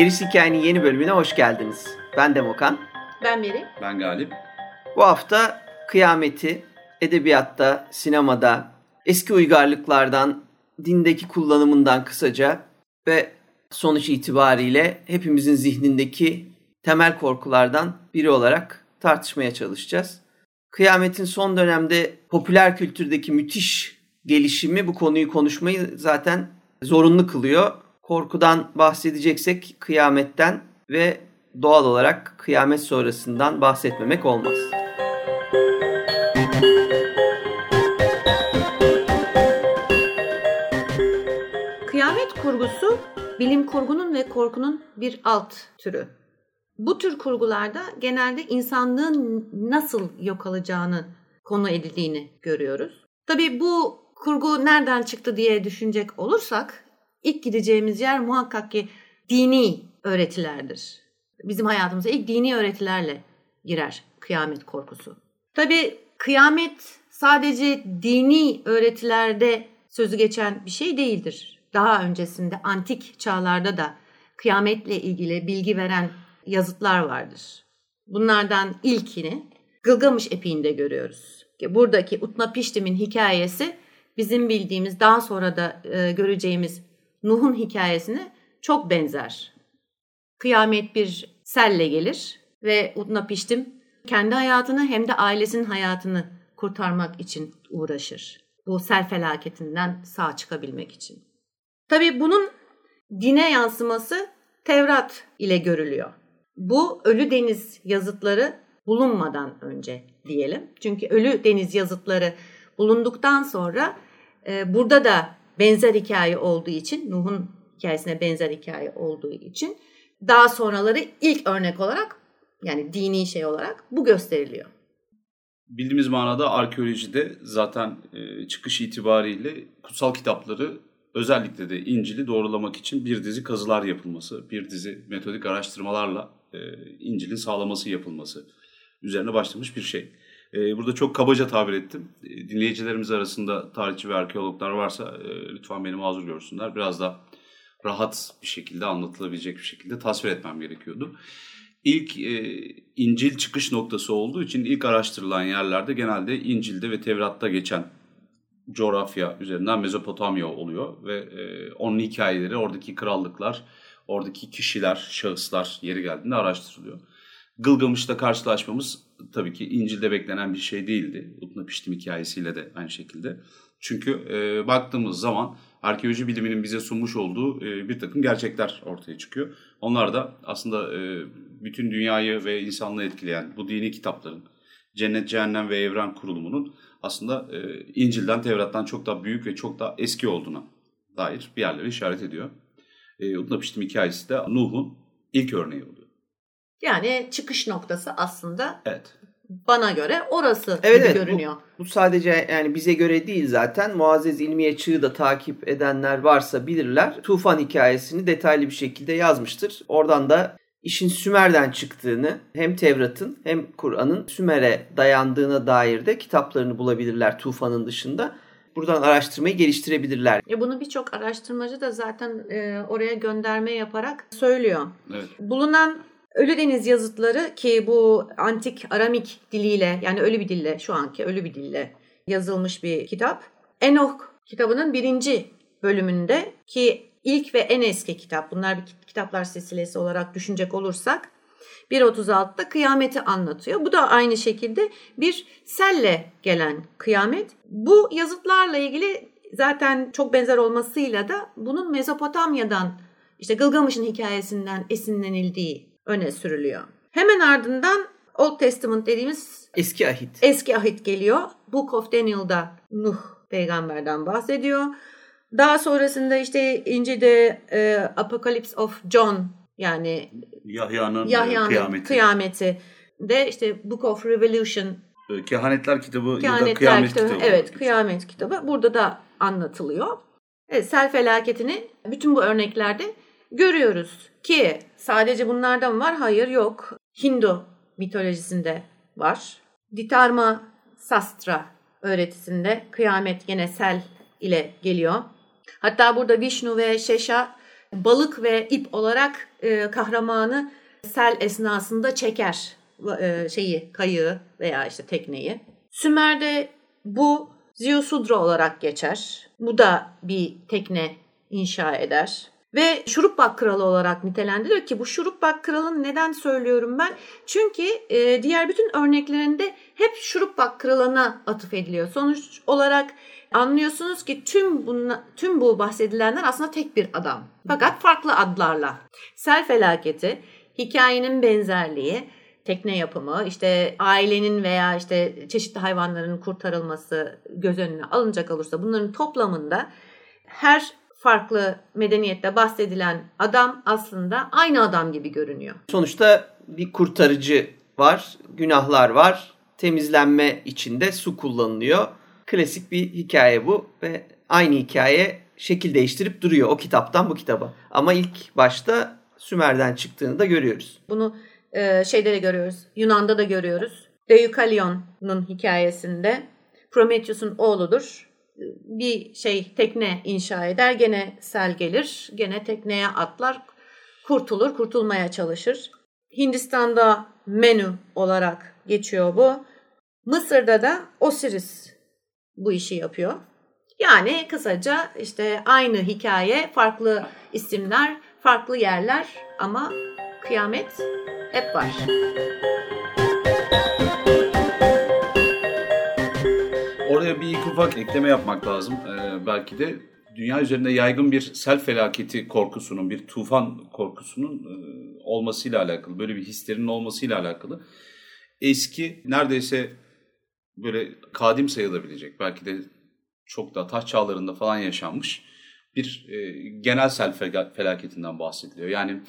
Gerisi Hikayenin yeni bölümüne hoş geldiniz. Ben Demokan. Ben Meri. Ben Galip. Bu hafta kıyameti edebiyatta, sinemada, eski uygarlıklardan, dindeki kullanımından kısaca ve sonuç itibariyle hepimizin zihnindeki temel korkulardan biri olarak tartışmaya çalışacağız. Kıyametin son dönemde popüler kültürdeki müthiş gelişimi bu konuyu konuşmayı zaten zorunlu kılıyor. Korkudan bahsedeceksek kıyametten ve doğal olarak kıyamet sonrasından bahsetmemek olmaz. Kıyamet kurgusu bilim kurgunun ve korkunun bir alt türü. Bu tür kurgularda genelde insanlığın nasıl yok alacağını konu edildiğini görüyoruz. Tabii bu kurgu nereden çıktı diye düşünecek olursak ilk gideceğimiz yer muhakkak ki dini öğretilerdir. Bizim hayatımıza ilk dini öğretilerle girer kıyamet korkusu. Tabii kıyamet sadece dini öğretilerde sözü geçen bir şey değildir. Daha öncesinde antik çağlarda da kıyametle ilgili bilgi veren yazıtlar vardır. Bunlardan ilkini Gılgamış epiğinde görüyoruz. Buradaki Utnapiştim'in hikayesi bizim bildiğimiz daha sonra da e, göreceğimiz Nuh'un hikayesine çok benzer. Kıyamet bir selle gelir ve Utnapiştim kendi hayatını hem de ailesinin hayatını kurtarmak için uğraşır. Bu sel felaketinden sağ çıkabilmek için. Tabii bunun dine yansıması Tevrat ile görülüyor. Bu Ölü Deniz yazıtları bulunmadan önce diyelim. Çünkü Ölü Deniz yazıtları bulunduktan sonra e, burada da benzer hikaye olduğu için, Nuh'un hikayesine benzer hikaye olduğu için daha sonraları ilk örnek olarak yani dini şey olarak bu gösteriliyor. Bildiğimiz manada arkeolojide zaten e, çıkış itibariyle kutsal kitapları özellikle de İncil'i doğrulamak için bir dizi kazılar yapılması, bir dizi metodik araştırmalarla e, İncil'in sağlaması yapılması üzerine başlamış bir şey. E, burada çok kabaca tabir ettim. E, dinleyicilerimiz arasında tarihçi ve arkeologlar varsa e, lütfen beni mazur görsünler. Biraz da rahat bir şekilde anlatılabilecek bir şekilde tasvir etmem gerekiyordu. İlk e, İncil çıkış noktası olduğu için ilk araştırılan yerlerde genelde İncil'de ve Tevrat'ta geçen coğrafya üzerinden Mezopotamya oluyor ve e, onun hikayeleri, oradaki krallıklar, oradaki kişiler, şahıslar yeri geldiğinde araştırılıyor. Gılgamış'ta karşılaşmamız tabii ki İncil'de beklenen bir şey değildi. Utnapiştim hikayesiyle de aynı şekilde. Çünkü e, baktığımız zaman arkeoloji biliminin bize sunmuş olduğu e, bir takım gerçekler ortaya çıkıyor. Onlar da aslında e, bütün dünyayı ve insanlığı etkileyen bu dini kitapların, cennet, cehennem ve evren kurulumunun aslında e, İncil'den, Tevrat'tan çok daha büyük ve çok daha eski olduğuna dair bir yerleri işaret ediyor. E, Utnapiştim hikayesi de Nuh'un ilk örneği oluyor. Yani çıkış noktası aslında evet. bana göre orası evet, gibi evet, görünüyor. Bu, bu sadece yani bize göre değil zaten. Muazzez İlmiye Çığ'ı da takip edenler varsa bilirler. Tufan hikayesini detaylı bir şekilde yazmıştır. Oradan da işin Sümer'den çıktığını hem Tevrat'ın hem Kur'an'ın Sümer'e dayandığına dair de kitaplarını bulabilirler Tufan'ın dışında. Buradan araştırmayı geliştirebilirler. E bunu birçok araştırmacı da zaten e, oraya gönderme yaparak söylüyor. Evet. Bulunan Ölü Deniz yazıtları ki bu antik Aramik diliyle yani ölü bir dille şu anki ölü bir dille yazılmış bir kitap. Enoch kitabının birinci bölümünde ki ilk ve en eski kitap bunlar bir kitaplar silsilesi olarak düşünecek olursak 1.36'da kıyameti anlatıyor. Bu da aynı şekilde bir selle gelen kıyamet. Bu yazıtlarla ilgili zaten çok benzer olmasıyla da bunun Mezopotamya'dan işte Gılgamış'ın hikayesinden esinlenildiği öne sürülüyor. Hemen ardından Old Testament dediğimiz eski ahit. Eski ahit geliyor. Book of Daniel'da Nuh peygamberden bahsediyor. Daha sonrasında işte İncil'de e, Apocalypse of John yani Yahya'nın, Yahya'nın kıyameti. kıyameti de işte Book of Revolution Kehanetler kitabı Kehanetler ya da kıyamet kitabı, kitabı. Evet kıyamet kitabı burada da anlatılıyor. Evet, sel felaketini bütün bu örneklerde görüyoruz ki sadece bunlardan var hayır yok. Hindu mitolojisinde var. Ditarma Sastra öğretisinde kıyamet gene sel ile geliyor. Hatta burada Vishnu ve Shesha balık ve ip olarak e, kahramanı sel esnasında çeker e, şeyi kayığı veya işte tekneyi. Sümer'de bu Ziusudra olarak geçer. Bu da bir tekne inşa eder. Ve Şurupbak Kralı olarak nitelendiriyor ki bu Şurupbak Kralı'nı neden söylüyorum ben? Çünkü e, diğer bütün örneklerinde hep Şurupbak Kralı'na atıf ediliyor. Sonuç olarak anlıyorsunuz ki tüm bunla, tüm bu bahsedilenler aslında tek bir adam. Fakat farklı adlarla. Sel felaketi, hikayenin benzerliği, tekne yapımı, işte ailenin veya işte çeşitli hayvanların kurtarılması göz önüne alınacak olursa bunların toplamında her farklı medeniyette bahsedilen adam aslında aynı adam gibi görünüyor. Sonuçta bir kurtarıcı var, günahlar var, temizlenme içinde su kullanılıyor. Klasik bir hikaye bu ve aynı hikaye şekil değiştirip duruyor o kitaptan bu kitaba. Ama ilk başta Sümer'den çıktığını da görüyoruz. Bunu e, şeyde de görüyoruz. Yunan'da da görüyoruz. Deucalion'un hikayesinde Prometheus'un oğludur. Bir şey tekne inşa eder. Gene sel gelir. Gene tekneye atlar. Kurtulur. Kurtulmaya çalışır. Hindistan'da Menu olarak geçiyor bu. Mısır'da da Osiris bu işi yapıyor. Yani kısaca işte aynı hikaye, farklı isimler, farklı yerler ama kıyamet hep var. Oraya bir iki ufak ekleme yapmak lazım. Ee, belki de dünya üzerinde yaygın bir sel felaketi korkusunun, bir tufan korkusunun e, olmasıyla alakalı, böyle bir histerinin olmasıyla alakalı. Eski, neredeyse böyle kadim sayılabilecek, belki de çok da taş çağlarında falan yaşanmış bir e, genel sel felaketinden bahsediliyor. Yani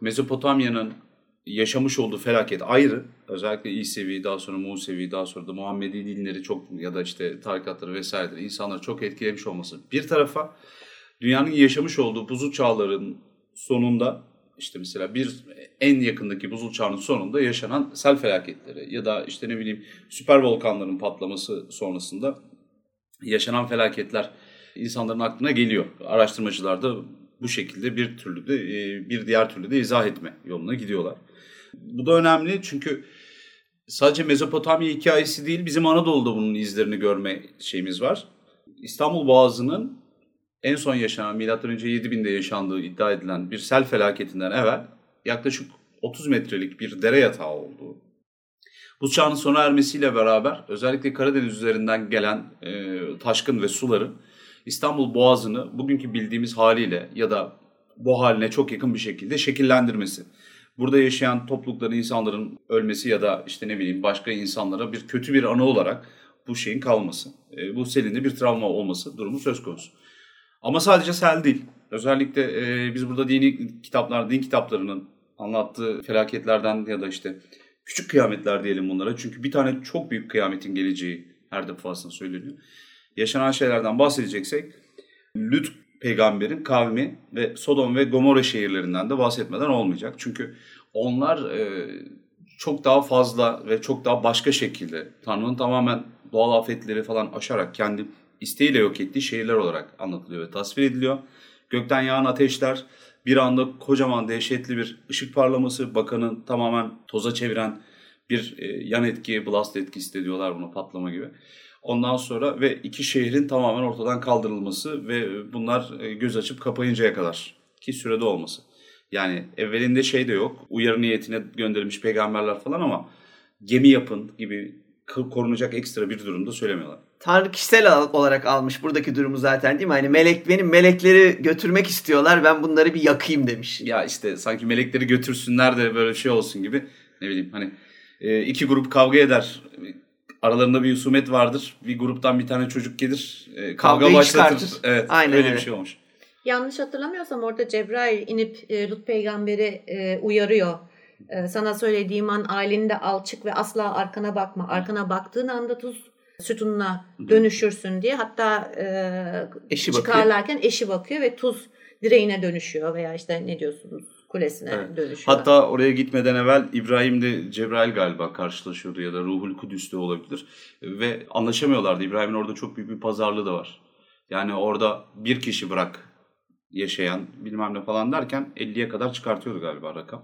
Mezopotamya'nın yaşamış olduğu felaket ayrı. Özellikle İsevi, daha sonra Musevi, daha sonra da Muhammedi dinleri çok ya da işte tarikatları vesaireleri insanları çok etkilemiş olması. Bir tarafa dünyanın yaşamış olduğu buzul çağların sonunda işte mesela bir en yakındaki buzul çağının sonunda yaşanan sel felaketleri ya da işte ne bileyim süper volkanların patlaması sonrasında yaşanan felaketler insanların aklına geliyor. Araştırmacılar da bu şekilde bir türlü de bir diğer türlü de izah etme yoluna gidiyorlar. Bu da önemli çünkü sadece Mezopotamya hikayesi değil bizim Anadolu'da bunun izlerini görme şeyimiz var. İstanbul Boğazı'nın en son yaşanan M.Ö. 7000'de yaşandığı iddia edilen bir sel felaketinden evvel yaklaşık 30 metrelik bir dere yatağı olduğu. Bu çağın sona ermesiyle beraber özellikle Karadeniz üzerinden gelen e, taşkın ve suları İstanbul Boğazı'nı bugünkü bildiğimiz haliyle ya da bu haline çok yakın bir şekilde şekillendirmesi burada yaşayan toplulukların, insanların ölmesi ya da işte ne bileyim başka insanlara bir kötü bir anı olarak bu şeyin kalması. E, bu selinde bir travma olması durumu söz konusu. Ama sadece sel değil. Özellikle e, biz burada dini kitaplar, din kitaplarının anlattığı felaketlerden ya da işte küçük kıyametler diyelim bunlara. Çünkü bir tane çok büyük kıyametin geleceği her defasında söyleniyor. Yaşanan şeylerden bahsedeceksek Lüt peygamberin kavmi ve Sodom ve Gomorra şehirlerinden de bahsetmeden olmayacak. Çünkü onlar e, çok daha fazla ve çok daha başka şekilde Tanrı'nın tamamen doğal afetleri falan aşarak kendi isteğiyle yok ettiği şehirler olarak anlatılıyor ve tasvir ediliyor. Gökten yağan ateşler, bir anda kocaman dehşetli bir ışık parlaması, bakanın tamamen toza çeviren bir e, yan etki, blast etkisi de diyorlar buna patlama gibi. Ondan sonra ve iki şehrin tamamen ortadan kaldırılması ve bunlar e, göz açıp kapayıncaya kadar ki sürede olması. Yani evvelinde şey de yok. Uyarı niyetine gönderilmiş peygamberler falan ama gemi yapın gibi korunacak ekstra bir durumda söylemiyorlar. Tanrı kişisel olarak almış buradaki durumu zaten değil mi? Hani melek benim melekleri götürmek istiyorlar ben bunları bir yakayım demiş. Ya işte sanki melekleri götürsünler de böyle şey olsun gibi ne bileyim hani e, iki grup kavga eder aralarında bir husumet vardır. Bir gruptan bir tane çocuk gelir. E, kavga Kavgayı başlatır. Çıkartır. Evet. Aynen öyle, öyle bir şey olmuş. Yanlış hatırlamıyorsam orada Cebrail inip e, Lut peygamberi e, uyarıyor. E, sana söylediğim an ailinde alçık ve asla arkana bakma. Arkana baktığın anda tuz sütununa dönüşürsün diye. Hatta e, eşi çıkarlarken bakıyor. eşi bakıyor ve tuz direğine dönüşüyor veya işte ne diyorsunuz kulesine evet. dönüşüyor. Hatta oraya gitmeden evvel İbrahim de Cebrail galiba karşılaşıyordu ya da Ruhul Kudüs de olabilir. Ve anlaşamıyorlardı. İbrahim'in orada çok büyük bir pazarlığı da var. Yani orada bir kişi bırak yaşayan bilmem ne falan derken 50'ye kadar çıkartıyordu galiba rakam.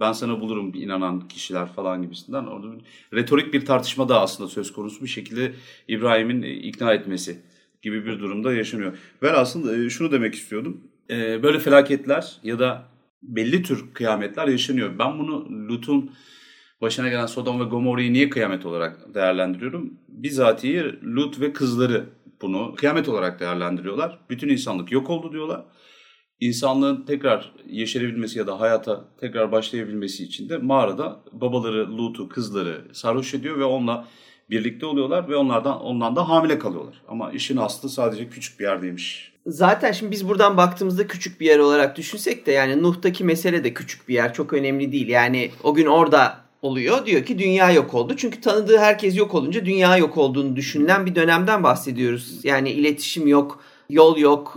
Ben sana bulurum inanan kişiler falan gibisinden. Orada bir, retorik bir tartışma da aslında söz konusu bir şekilde İbrahim'in ikna etmesi gibi bir durumda yaşanıyor. Ve aslında e, şunu demek istiyordum. E, böyle felaketler ya da belli tür kıyametler yaşanıyor. Ben bunu Lut'un başına gelen Sodom ve Gomorra'yı niye kıyamet olarak değerlendiriyorum? Bizatihi Lut ve kızları bunu kıyamet olarak değerlendiriyorlar. Bütün insanlık yok oldu diyorlar. İnsanlığın tekrar yeşerebilmesi ya da hayata tekrar başlayabilmesi için de mağarada babaları Lut'u, kızları sarhoş ediyor ve onunla birlikte oluyorlar ve onlardan ondan da hamile kalıyorlar. Ama işin aslı sadece küçük bir yerdeymiş. Zaten şimdi biz buradan baktığımızda küçük bir yer olarak düşünsek de yani Nuh'taki mesele de küçük bir yer. Çok önemli değil. Yani o gün orada oluyor. Diyor ki dünya yok oldu. Çünkü tanıdığı herkes yok olunca dünya yok olduğunu düşünülen bir dönemden bahsediyoruz. Yani iletişim yok, yol yok,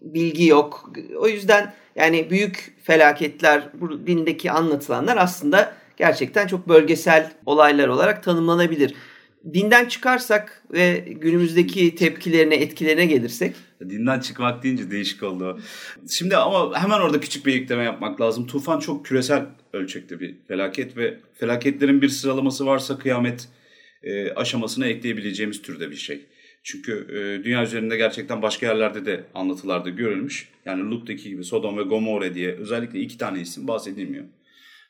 bilgi yok. O yüzden yani büyük felaketler, bu dindeki anlatılanlar aslında gerçekten çok bölgesel olaylar olarak tanımlanabilir. Dinden çıkarsak ve günümüzdeki tepkilerine, etkilerine gelirsek. Dinden çıkmak deyince değişik oldu. Şimdi ama hemen orada küçük bir ekleme yapmak lazım. Tufan çok küresel ölçekte bir felaket ve felaketlerin bir sıralaması varsa kıyamet e, aşamasına ekleyebileceğimiz türde bir şey. Çünkü e, dünya üzerinde gerçekten başka yerlerde de anlatılarda görülmüş. Yani Lut'taki gibi Sodom ve Gomorre diye özellikle iki tane isim bahsedilmiyor.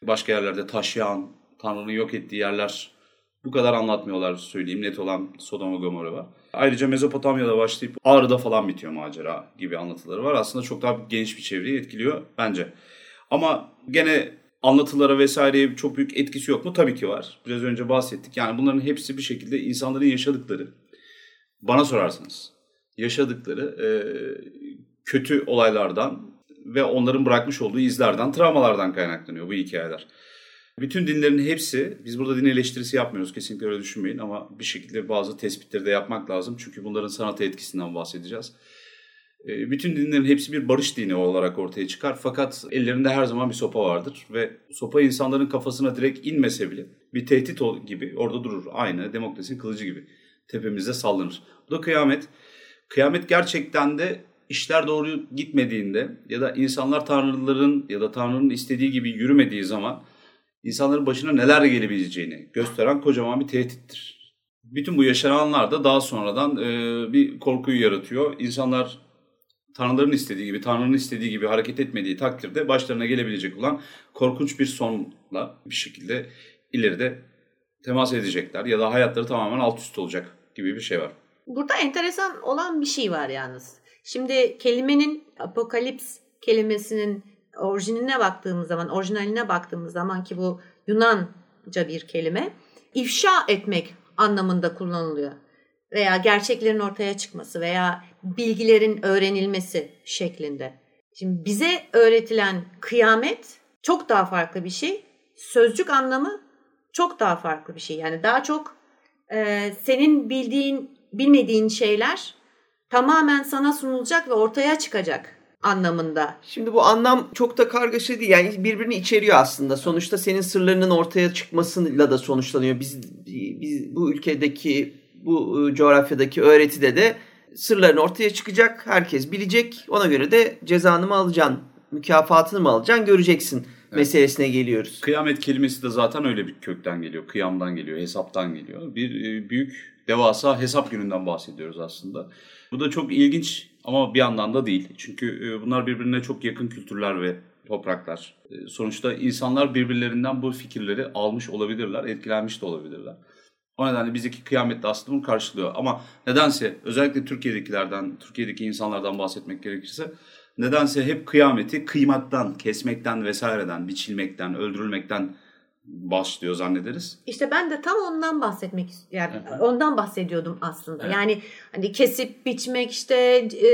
Başka yerlerde taşıyan, Tanrı'nın yok ettiği yerler bu kadar anlatmıyorlar söyleyeyim. Net olan Sodom ve Gomorre var. Ayrıca Mezopotamya'da başlayıp Ağrı'da falan bitiyor macera gibi anlatıları var. Aslında çok daha geniş bir çevreyi etkiliyor bence. Ama gene anlatılara vesaireye çok büyük etkisi yok mu? Tabii ki var. Biraz önce bahsettik. Yani bunların hepsi bir şekilde insanların yaşadıkları. Bana sorarsanız yaşadıkları e, kötü olaylardan ve onların bırakmış olduğu izlerden, travmalardan kaynaklanıyor bu hikayeler. Bütün dinlerin hepsi, biz burada din eleştirisi yapmıyoruz kesinlikle öyle düşünmeyin ama bir şekilde bazı tespitleri de yapmak lazım. Çünkü bunların sanata etkisinden bahsedeceğiz. Ee, bütün dinlerin hepsi bir barış dini olarak ortaya çıkar. Fakat ellerinde her zaman bir sopa vardır. Ve sopa insanların kafasına direkt inmese bile bir tehdit gibi orada durur. Aynı demokrasinin kılıcı gibi tepemizde sallanır. Bu da kıyamet. Kıyamet gerçekten de işler doğru gitmediğinde ya da insanlar tanrıların ya da tanrının istediği gibi yürümediği zaman insanların başına neler gelebileceğini gösteren kocaman bir tehdittir. Bütün bu yaşananlar da daha sonradan e, bir korkuyu yaratıyor. İnsanlar Tanrıların istediği gibi, Tanrı'nın istediği gibi hareket etmediği takdirde başlarına gelebilecek olan korkunç bir sonla bir şekilde ileride temas edecekler ya da hayatları tamamen alt üst olacak gibi bir şey var. Burada enteresan olan bir şey var yalnız. Şimdi kelimenin apokalips kelimesinin orijinaline baktığımız zaman, orijinaline baktığımız zaman ki bu Yunanca bir kelime, ifşa etmek anlamında kullanılıyor. Veya gerçeklerin ortaya çıkması veya bilgilerin öğrenilmesi şeklinde. Şimdi bize öğretilen kıyamet çok daha farklı bir şey. Sözcük anlamı çok daha farklı bir şey. Yani daha çok e, senin bildiğin, bilmediğin şeyler tamamen sana sunulacak ve ortaya çıkacak anlamında. Şimdi bu anlam çok da kargaşa değil. Yani birbirini içeriyor aslında. Sonuçta senin sırlarının ortaya çıkmasıyla da sonuçlanıyor. Biz, biz bu ülkedeki, bu e, coğrafyadaki öğretide de sırların ortaya çıkacak. Herkes bilecek. Ona göre de cezanı mı alacaksın, mükafatını mı alacaksın göreceksin evet. meselesine geliyoruz. Kıyamet kelimesi de zaten öyle bir kökten geliyor. Kıyamdan geliyor, hesaptan geliyor. Bir e, büyük devasa hesap gününden bahsediyoruz aslında. Bu da çok ilginç ama bir yandan da değil. Çünkü e, bunlar birbirine çok yakın kültürler ve topraklar. E, sonuçta insanlar birbirlerinden bu fikirleri almış olabilirler, etkilenmiş de olabilirler. O nedenle bizdeki kıyamet de aslında bunu karşılıyor. Ama nedense özellikle Türkiye'dekilerden, Türkiye'deki insanlardan bahsetmek gerekirse nedense hep kıyameti kıymaktan, kesmekten vesaireden, biçilmekten, öldürülmekten başlıyor zannederiz. İşte ben de tam ondan bahsetmek yani ondan bahsediyordum aslında. Evet. Yani hani kesip biçmek işte e,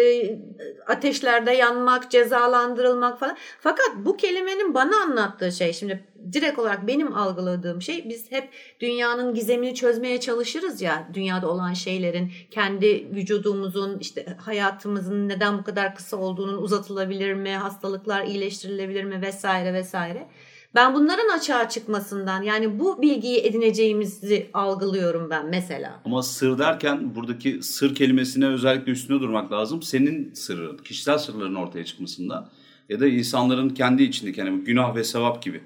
ateşlerde yanmak, cezalandırılmak falan. Fakat bu kelimenin bana anlattığı şey şimdi direkt olarak benim algıladığım şey biz hep dünyanın gizemini çözmeye çalışırız ya dünyada olan şeylerin kendi vücudumuzun işte hayatımızın neden bu kadar kısa olduğunun uzatılabilir mi, hastalıklar iyileştirilebilir mi vesaire vesaire. Ben bunların açığa çıkmasından yani bu bilgiyi edineceğimizi algılıyorum ben mesela. Ama sır derken buradaki sır kelimesine özellikle üstüne durmak lazım. Senin sırrın, kişisel sırların ortaya çıkmasında ya da insanların kendi içindeki yani günah ve sevap gibi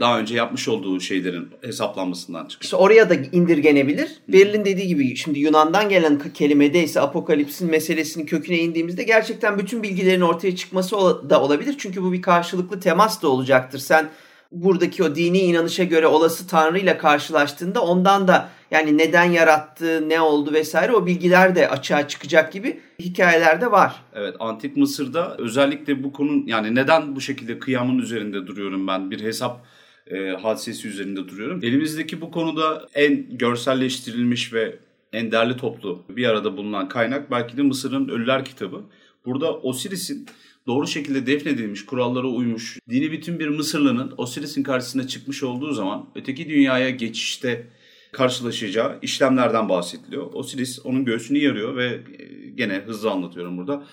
daha önce yapmış olduğu şeylerin hesaplanmasından çıkıyor. İşte oraya da indirgenebilir. Beril'in dediği gibi şimdi Yunan'dan gelen kelimede ise apokalipsin meselesinin köküne indiğimizde gerçekten bütün bilgilerin ortaya çıkması da olabilir. Çünkü bu bir karşılıklı temas da olacaktır. Sen buradaki o dini inanışa göre olası Tanrı ile karşılaştığında ondan da yani neden yarattı, ne oldu vesaire o bilgiler de açığa çıkacak gibi hikayelerde var. Evet antik Mısır'da özellikle bu konu yani neden bu şekilde kıyamın üzerinde duruyorum ben bir hesap e, hadisesi üzerinde duruyorum. Elimizdeki bu konuda en görselleştirilmiş ve en derli toplu bir arada bulunan kaynak belki de Mısır'ın Ölüler kitabı. Burada Osiris'in doğru şekilde defnedilmiş, kurallara uymuş, dini bütün bir Mısırlı'nın Osiris'in karşısına çıkmış olduğu zaman öteki dünyaya geçişte karşılaşacağı işlemlerden bahsediliyor. Osiris onun göğsünü yarıyor ve e, gene hızlı anlatıyorum burada.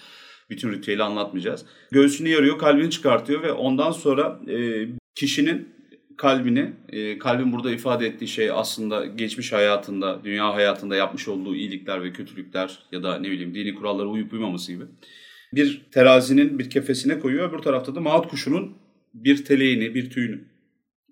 Bütün ritüeli anlatmayacağız. Göğsünü yarıyor, kalbini çıkartıyor ve ondan sonra e, kişinin kalbini, e, kalbin burada ifade ettiği şey aslında geçmiş hayatında, dünya hayatında yapmış olduğu iyilikler ve kötülükler ya da ne bileyim dini kurallara uyup uymaması gibi. Bir terazinin bir kefesine koyuyor, öbür tarafta da maat kuşunun bir teleğini, bir tüyünü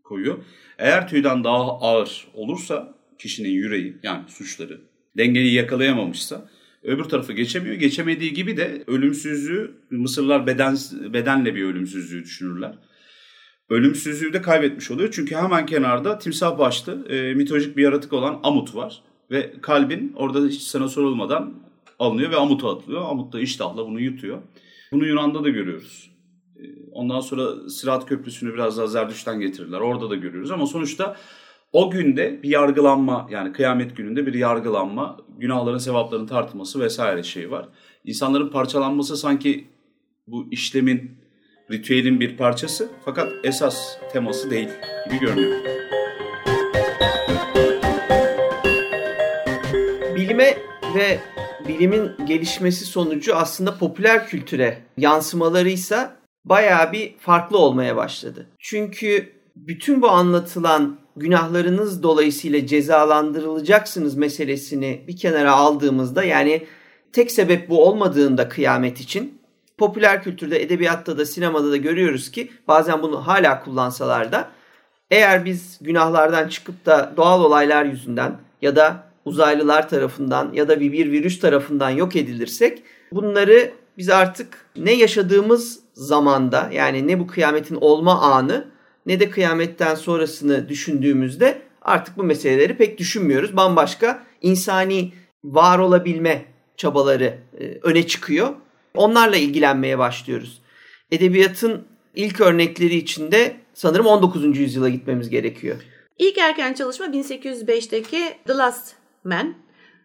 koyuyor. Eğer tüyden daha ağır olursa kişinin yüreği yani suçları dengeyi yakalayamamışsa öbür tarafa geçemiyor. Geçemediği gibi de ölümsüzlüğü Mısırlar beden bedenle bir ölümsüzlüğü düşünürler ölümsüzlüğü de kaybetmiş oluyor. Çünkü hemen kenarda timsah başlı e, mitolojik bir yaratık olan Amut var. Ve kalbin orada hiç sana sorulmadan alınıyor ve Amut'a atılıyor. Amut da iştahla bunu yutuyor. Bunu Yunan'da da görüyoruz. E, ondan sonra Sırat Köprüsü'nü biraz daha Zerdüş'ten getirirler. Orada da görüyoruz ama sonuçta o günde bir yargılanma yani kıyamet gününde bir yargılanma, günahların sevapların tartılması vesaire şey var. İnsanların parçalanması sanki bu işlemin ritüelin bir parçası fakat esas teması değil gibi görünüyor. Bilime ve bilimin gelişmesi sonucu aslında popüler kültüre yansımaları ise bayağı bir farklı olmaya başladı. Çünkü bütün bu anlatılan günahlarınız dolayısıyla cezalandırılacaksınız meselesini bir kenara aldığımızda yani tek sebep bu olmadığında kıyamet için popüler kültürde, edebiyatta da, sinemada da görüyoruz ki bazen bunu hala kullansalar da eğer biz günahlardan çıkıp da doğal olaylar yüzünden ya da uzaylılar tarafından ya da bir, virüs tarafından yok edilirsek bunları biz artık ne yaşadığımız zamanda yani ne bu kıyametin olma anı ne de kıyametten sonrasını düşündüğümüzde artık bu meseleleri pek düşünmüyoruz. Bambaşka insani var olabilme çabaları e, öne çıkıyor Onlarla ilgilenmeye başlıyoruz. Edebiyatın ilk örnekleri içinde sanırım 19. yüzyıla gitmemiz gerekiyor. İlk erken çalışma 1805'teki The Last Man.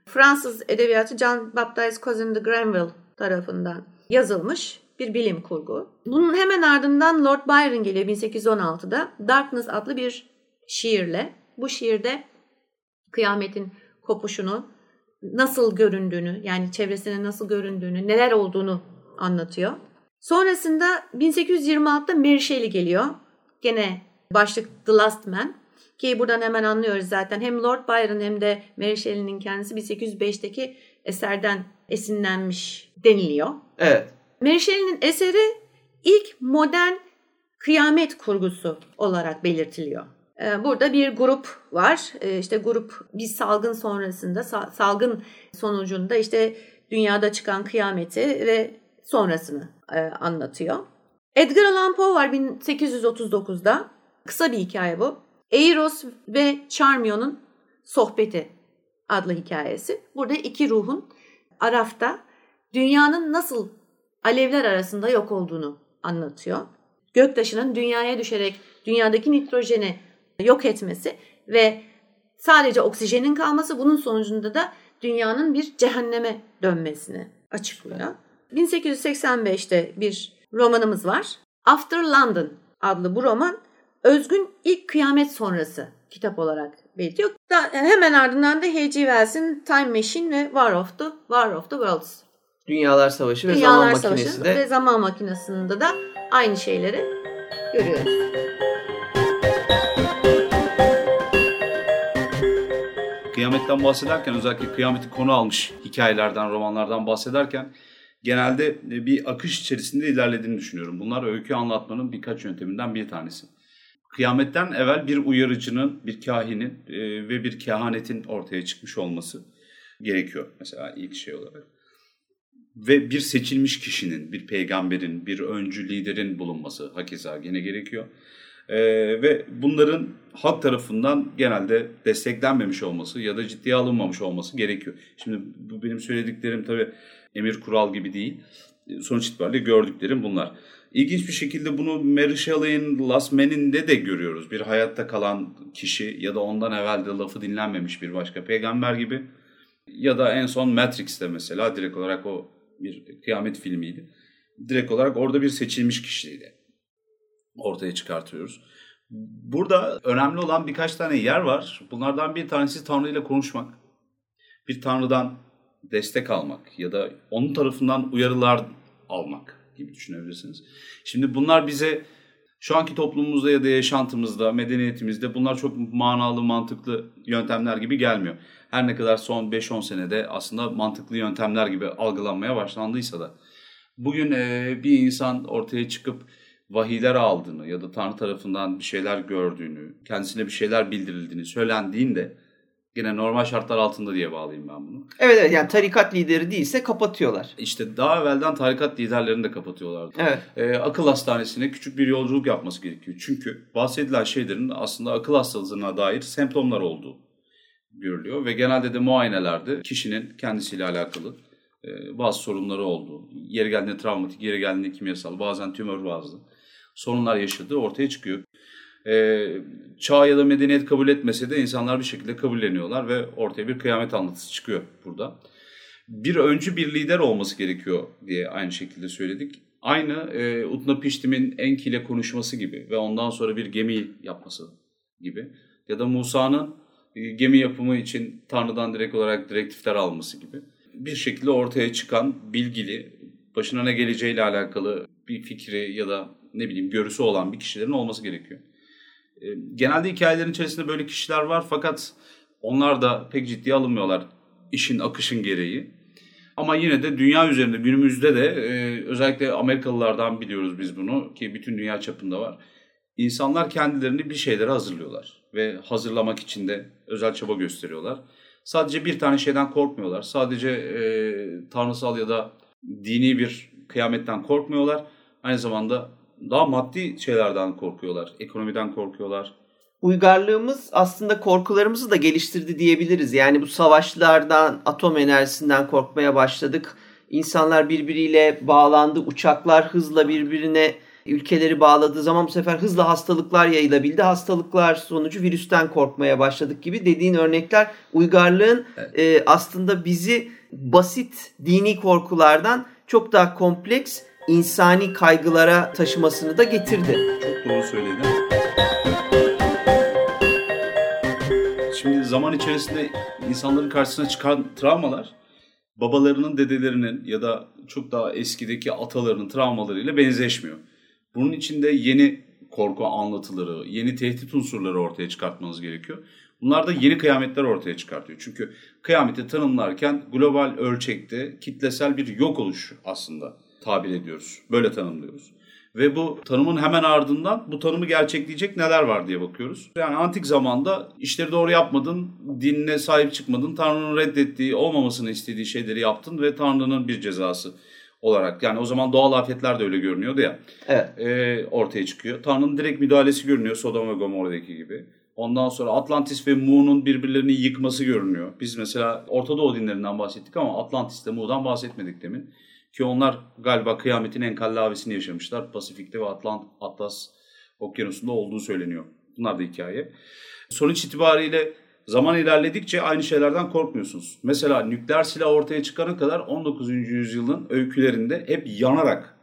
Fransız edebiyatı Jean Baptiste Cousin de Granville tarafından yazılmış bir bilim kurgu. Bunun hemen ardından Lord Byron geliyor 1816'da Darkness adlı bir şiirle. Bu şiirde kıyametin kopuşunu, nasıl göründüğünü yani çevresine nasıl göründüğünü, neler olduğunu anlatıyor. Sonrasında 1826'da Mary Shelley geliyor. Gene başlık The Last Man. Ki buradan hemen anlıyoruz zaten hem Lord Byron hem de Mary Shelley'nin kendisi 1805'teki eserden esinlenmiş deniliyor. Evet. Mary Shelley'nin eseri ilk modern kıyamet kurgusu olarak belirtiliyor. Ee, burada bir grup var. Ee, işte grup bir salgın sonrasında, salgın sonucunda işte dünyada çıkan kıyameti ve sonrasını e, anlatıyor. Edgar Allan Poe var 1839'da. Kısa bir hikaye bu. Eros ve Charmion'un sohbeti adlı hikayesi. Burada iki ruhun Araf'ta dünyanın nasıl alevler arasında yok olduğunu anlatıyor. Göktaşının dünyaya düşerek dünyadaki nitrojeni yok etmesi ve sadece oksijenin kalması bunun sonucunda da dünyanın bir cehenneme dönmesini açıklıyor. 1885'te bir romanımız var. After London adlı bu roman Özgün ilk kıyamet sonrası kitap olarak belirtiyor. Hemen ardından da H.G. Wells'in Time Machine ve War of the, War of the Worlds. Dünyalar Savaşı ve Dünyalar Zaman Savaşı Makinesi de. ve Zaman Makinesi'nde de aynı şeyleri görüyoruz. Kıyametten bahsederken özellikle kıyameti konu almış hikayelerden, romanlardan bahsederken genelde bir akış içerisinde ilerlediğini düşünüyorum. Bunlar öykü anlatmanın birkaç yönteminden bir tanesi. Kıyametten evvel bir uyarıcının, bir kahinin e, ve bir kehanetin ortaya çıkmış olması gerekiyor mesela ilk şey olarak. Ve bir seçilmiş kişinin, bir peygamberin, bir öncü liderin bulunması hakeza gene gerekiyor. Ee, ve bunların halk tarafından genelde desteklenmemiş olması ya da ciddiye alınmamış olması gerekiyor. Şimdi bu benim söylediklerim tabii emir kural gibi değil. Sonuç itibariyle gördüklerim bunlar. İlginç bir şekilde bunu Mary Shelley'in Last Man'inde de görüyoruz. Bir hayatta kalan kişi ya da ondan evvel de lafı dinlenmemiş bir başka peygamber gibi. Ya da en son Matrix'te mesela direkt olarak o bir kıyamet filmiydi. Direkt olarak orada bir seçilmiş kişiydi ortaya çıkartıyoruz. Burada önemli olan birkaç tane yer var. Bunlardan bir tanesi Tanrı ile konuşmak. Bir Tanrı'dan destek almak ya da onun tarafından uyarılar almak gibi düşünebilirsiniz. Şimdi bunlar bize şu anki toplumumuzda ya da yaşantımızda, medeniyetimizde bunlar çok manalı, mantıklı yöntemler gibi gelmiyor. Her ne kadar son 5-10 senede aslında mantıklı yöntemler gibi algılanmaya başlandıysa da. Bugün bir insan ortaya çıkıp vahiyler aldığını ya da Tanrı tarafından bir şeyler gördüğünü, kendisine bir şeyler bildirildiğini söylendiğinde Yine normal şartlar altında diye bağlayayım ben bunu. Evet evet yani tarikat lideri değilse kapatıyorlar. İşte daha evvelden tarikat liderlerini de kapatıyorlardı. Evet. Ee, akıl hastanesine küçük bir yolculuk yapması gerekiyor. Çünkü bahsedilen şeylerin aslında akıl hastalığına dair semptomlar olduğu görülüyor. Ve genelde de muayenelerde kişinin kendisiyle alakalı e, bazı sorunları olduğu, yeri geldiğinde travmatik, yeri geldiğinde kimyasal, bazen tümör bazlı sorunlar yaşadığı ortaya çıkıyor e, çağ ya da medeniyet kabul etmese de insanlar bir şekilde kabulleniyorlar ve ortaya bir kıyamet anlatısı çıkıyor burada. Bir öncü bir lider olması gerekiyor diye aynı şekilde söyledik. Aynı e, Utnapiştim'in Enki ile konuşması gibi ve ondan sonra bir gemi yapması gibi. Ya da Musa'nın e, gemi yapımı için Tanrı'dan direkt olarak direktifler alması gibi. Bir şekilde ortaya çıkan bilgili, başına ne geleceğiyle alakalı bir fikri ya da ne bileyim görüsü olan bir kişilerin olması gerekiyor. Ee, genelde hikayelerin içerisinde böyle kişiler var fakat onlar da pek ciddiye alınmıyorlar işin akışın gereği. Ama yine de dünya üzerinde günümüzde de e, özellikle Amerikalılardan biliyoruz biz bunu ki bütün dünya çapında var. İnsanlar kendilerini bir şeylere hazırlıyorlar ve hazırlamak için de özel çaba gösteriyorlar. Sadece bir tane şeyden korkmuyorlar. Sadece e, tanrısal ya da dini bir kıyametten korkmuyorlar. Aynı zamanda daha maddi şeylerden korkuyorlar. Ekonomiden korkuyorlar. Uygarlığımız aslında korkularımızı da geliştirdi diyebiliriz. Yani bu savaşlardan, atom enerjisinden korkmaya başladık. İnsanlar birbiriyle bağlandı. Uçaklar hızla birbirine ülkeleri bağladığı zaman bu sefer hızla hastalıklar yayılabildi. Hastalıklar sonucu virüsten korkmaya başladık gibi dediğin örnekler uygarlığın evet. e, aslında bizi basit dini korkulardan çok daha kompleks insani kaygılara taşımasını da getirdi. Çok doğru söyledin. Şimdi zaman içerisinde insanların karşısına çıkan travmalar babalarının, dedelerinin ya da çok daha eskideki atalarının travmalarıyla benzeşmiyor. Bunun için de yeni korku anlatıları, yeni tehdit unsurları ortaya çıkartmanız gerekiyor. Bunlar da yeni kıyametler ortaya çıkartıyor. Çünkü kıyameti tanımlarken global ölçekte kitlesel bir yok oluş aslında tabir ediyoruz. Böyle tanımlıyoruz. Ve bu tanımın hemen ardından bu tanımı gerçekleyecek neler var diye bakıyoruz. Yani antik zamanda işleri doğru yapmadın, dinine sahip çıkmadın, Tanrı'nın reddettiği, olmamasını istediği şeyleri yaptın ve Tanrı'nın bir cezası olarak. Yani o zaman doğal afetler de öyle görünüyordu ya. Evet. E, ortaya çıkıyor. Tanrı'nın direkt müdahalesi görünüyor Sodom ve Gomorra'daki gibi. Ondan sonra Atlantis ve Mu'nun birbirlerini yıkması görünüyor. Biz mesela Orta Doğu dinlerinden bahsettik ama Atlantis'te Mu'dan bahsetmedik demin. Ki onlar galiba kıyametin en kallavisini yaşamışlar. Pasifik'te ve Atlant Atlas okyanusunda olduğu söyleniyor. Bunlar da hikaye. Sonuç itibariyle zaman ilerledikçe aynı şeylerden korkmuyorsunuz. Mesela nükleer silah ortaya çıkana kadar 19. yüzyılın öykülerinde hep yanarak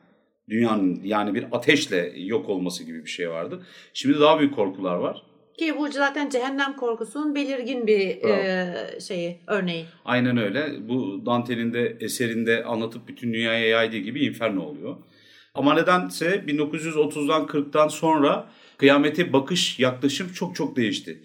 dünyanın yani bir ateşle yok olması gibi bir şey vardı. Şimdi daha büyük korkular var. Ki bu zaten cehennem korkusunun belirgin bir e, şeyi, örneği. Aynen öyle. Bu Dante'nin de eserinde anlatıp bütün dünyaya yaydığı gibi inferno oluyor. Ama nedense 1930'dan 40'tan sonra kıyamete bakış yaklaşım çok çok değişti.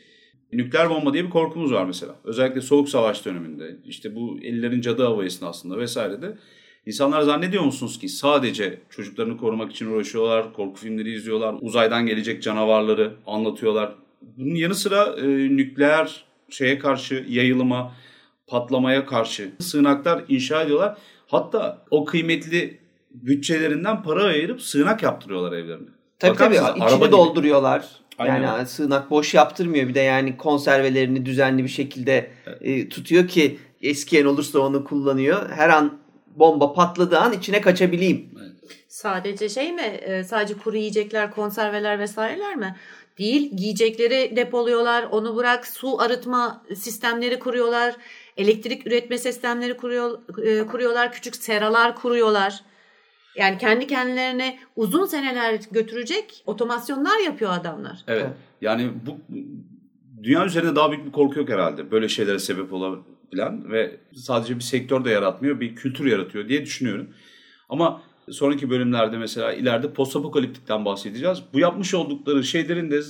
Nükleer bomba diye bir korkumuz var mesela. Özellikle Soğuk Savaş döneminde, işte bu ellerin cadı avı esnasında vesairede. İnsanlar zannediyor musunuz ki sadece çocuklarını korumak için uğraşıyorlar, korku filmleri izliyorlar, uzaydan gelecek canavarları anlatıyorlar. Bunun yanı sıra e, nükleer şeye karşı yayılıma, patlamaya karşı sığınaklar inşa ediyorlar. Hatta o kıymetli bütçelerinden para ayırıp sığınak yaptırıyorlar evlerine. Tabii Bakar tabii mısınız? içini Araba dolduruyorlar. Aynen. Yani sığınak boş yaptırmıyor bir de yani konservelerini düzenli bir şekilde e, tutuyor ki eskiyen olursa onu kullanıyor. Her an bomba patladığı an içine kaçabileyim. Sadece şey mi? e, Sadece kuru yiyecekler, konserveler vesaireler mi? Değil. Giyecekleri depoluyorlar. Onu bırak su arıtma sistemleri kuruyorlar. Elektrik üretme sistemleri kuruyor, e, kuruyorlar. Küçük seralar kuruyorlar. Yani kendi kendilerine uzun seneler götürecek otomasyonlar yapıyor adamlar. Evet. Evet. Yani bu dünya üzerinde daha büyük bir korku yok herhalde. Böyle şeylere sebep olabilen ve sadece bir sektör de yaratmıyor, bir kültür yaratıyor diye düşünüyorum. Ama sonraki bölümlerde mesela ileride postapokaliptikten bahsedeceğiz. Bu yapmış oldukları şeylerin de e,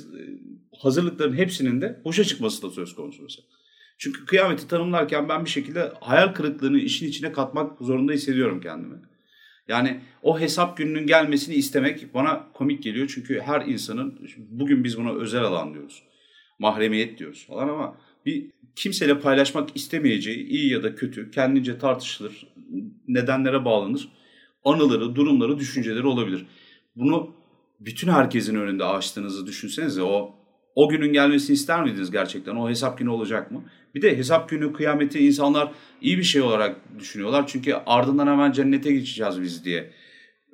hazırlıkların hepsinin de boşa çıkması da söz konusu mesela. Çünkü kıyameti tanımlarken ben bir şekilde hayal kırıklığını işin içine katmak zorunda hissediyorum kendimi. Yani o hesap gününün gelmesini istemek bana komik geliyor. Çünkü her insanın, bugün biz buna özel alan diyoruz. Mahremiyet diyoruz falan ama bir kimseyle paylaşmak istemeyeceği iyi ya da kötü kendince tartışılır, nedenlere bağlanır. Anıları, durumları, düşünceleri olabilir. Bunu bütün herkesin önünde açtığınızı düşünsenize o o günün gelmesini ister miydiniz gerçekten? O hesap günü olacak mı? Bir de hesap günü kıyameti insanlar iyi bir şey olarak düşünüyorlar. Çünkü ardından hemen cennete geçeceğiz biz diye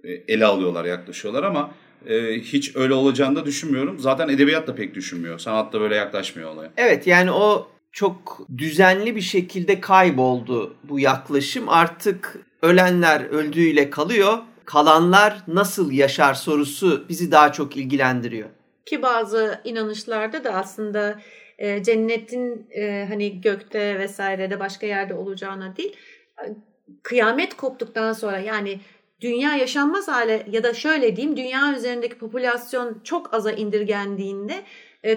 e, ele alıyorlar, yaklaşıyorlar ama e, hiç öyle olacağını da düşünmüyorum. Zaten edebiyat da pek düşünmüyor. Sanat da böyle yaklaşmıyor olaya. Evet yani o çok düzenli bir şekilde kayboldu bu yaklaşım. Artık ölenler öldüğüyle kalıyor. Kalanlar nasıl yaşar sorusu bizi daha çok ilgilendiriyor. Ki bazı inanışlarda da aslında e, cennetin e, hani gökte vesairede başka yerde olacağına değil e, kıyamet koptuktan sonra yani dünya yaşanmaz hale ya da şöyle diyeyim dünya üzerindeki popülasyon çok aza indirgendiğinde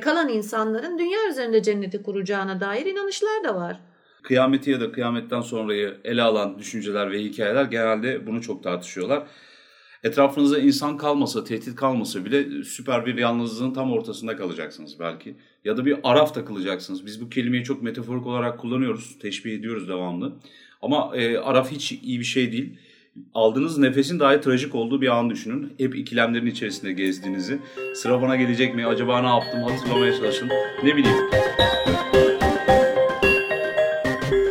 kalan insanların dünya üzerinde cenneti kuracağına dair inanışlar da var. Kıyameti ya da kıyametten sonrayı ele alan düşünceler ve hikayeler genelde bunu çok tartışıyorlar. Etrafınızda insan kalmasa, tehdit kalmasa bile süper bir yalnızlığın tam ortasında kalacaksınız belki. Ya da bir araf takılacaksınız. Biz bu kelimeyi çok metaforik olarak kullanıyoruz, teşbih ediyoruz devamlı. Ama e, araf hiç iyi bir şey değil. Aldığınız nefesin dahi trajik olduğu bir an düşünün. Hep ikilemlerin içerisinde gezdiğinizi. Sıra bana gelecek mi? Acaba ne yaptım? Hatırlamaya çalışın. Ne bileyim.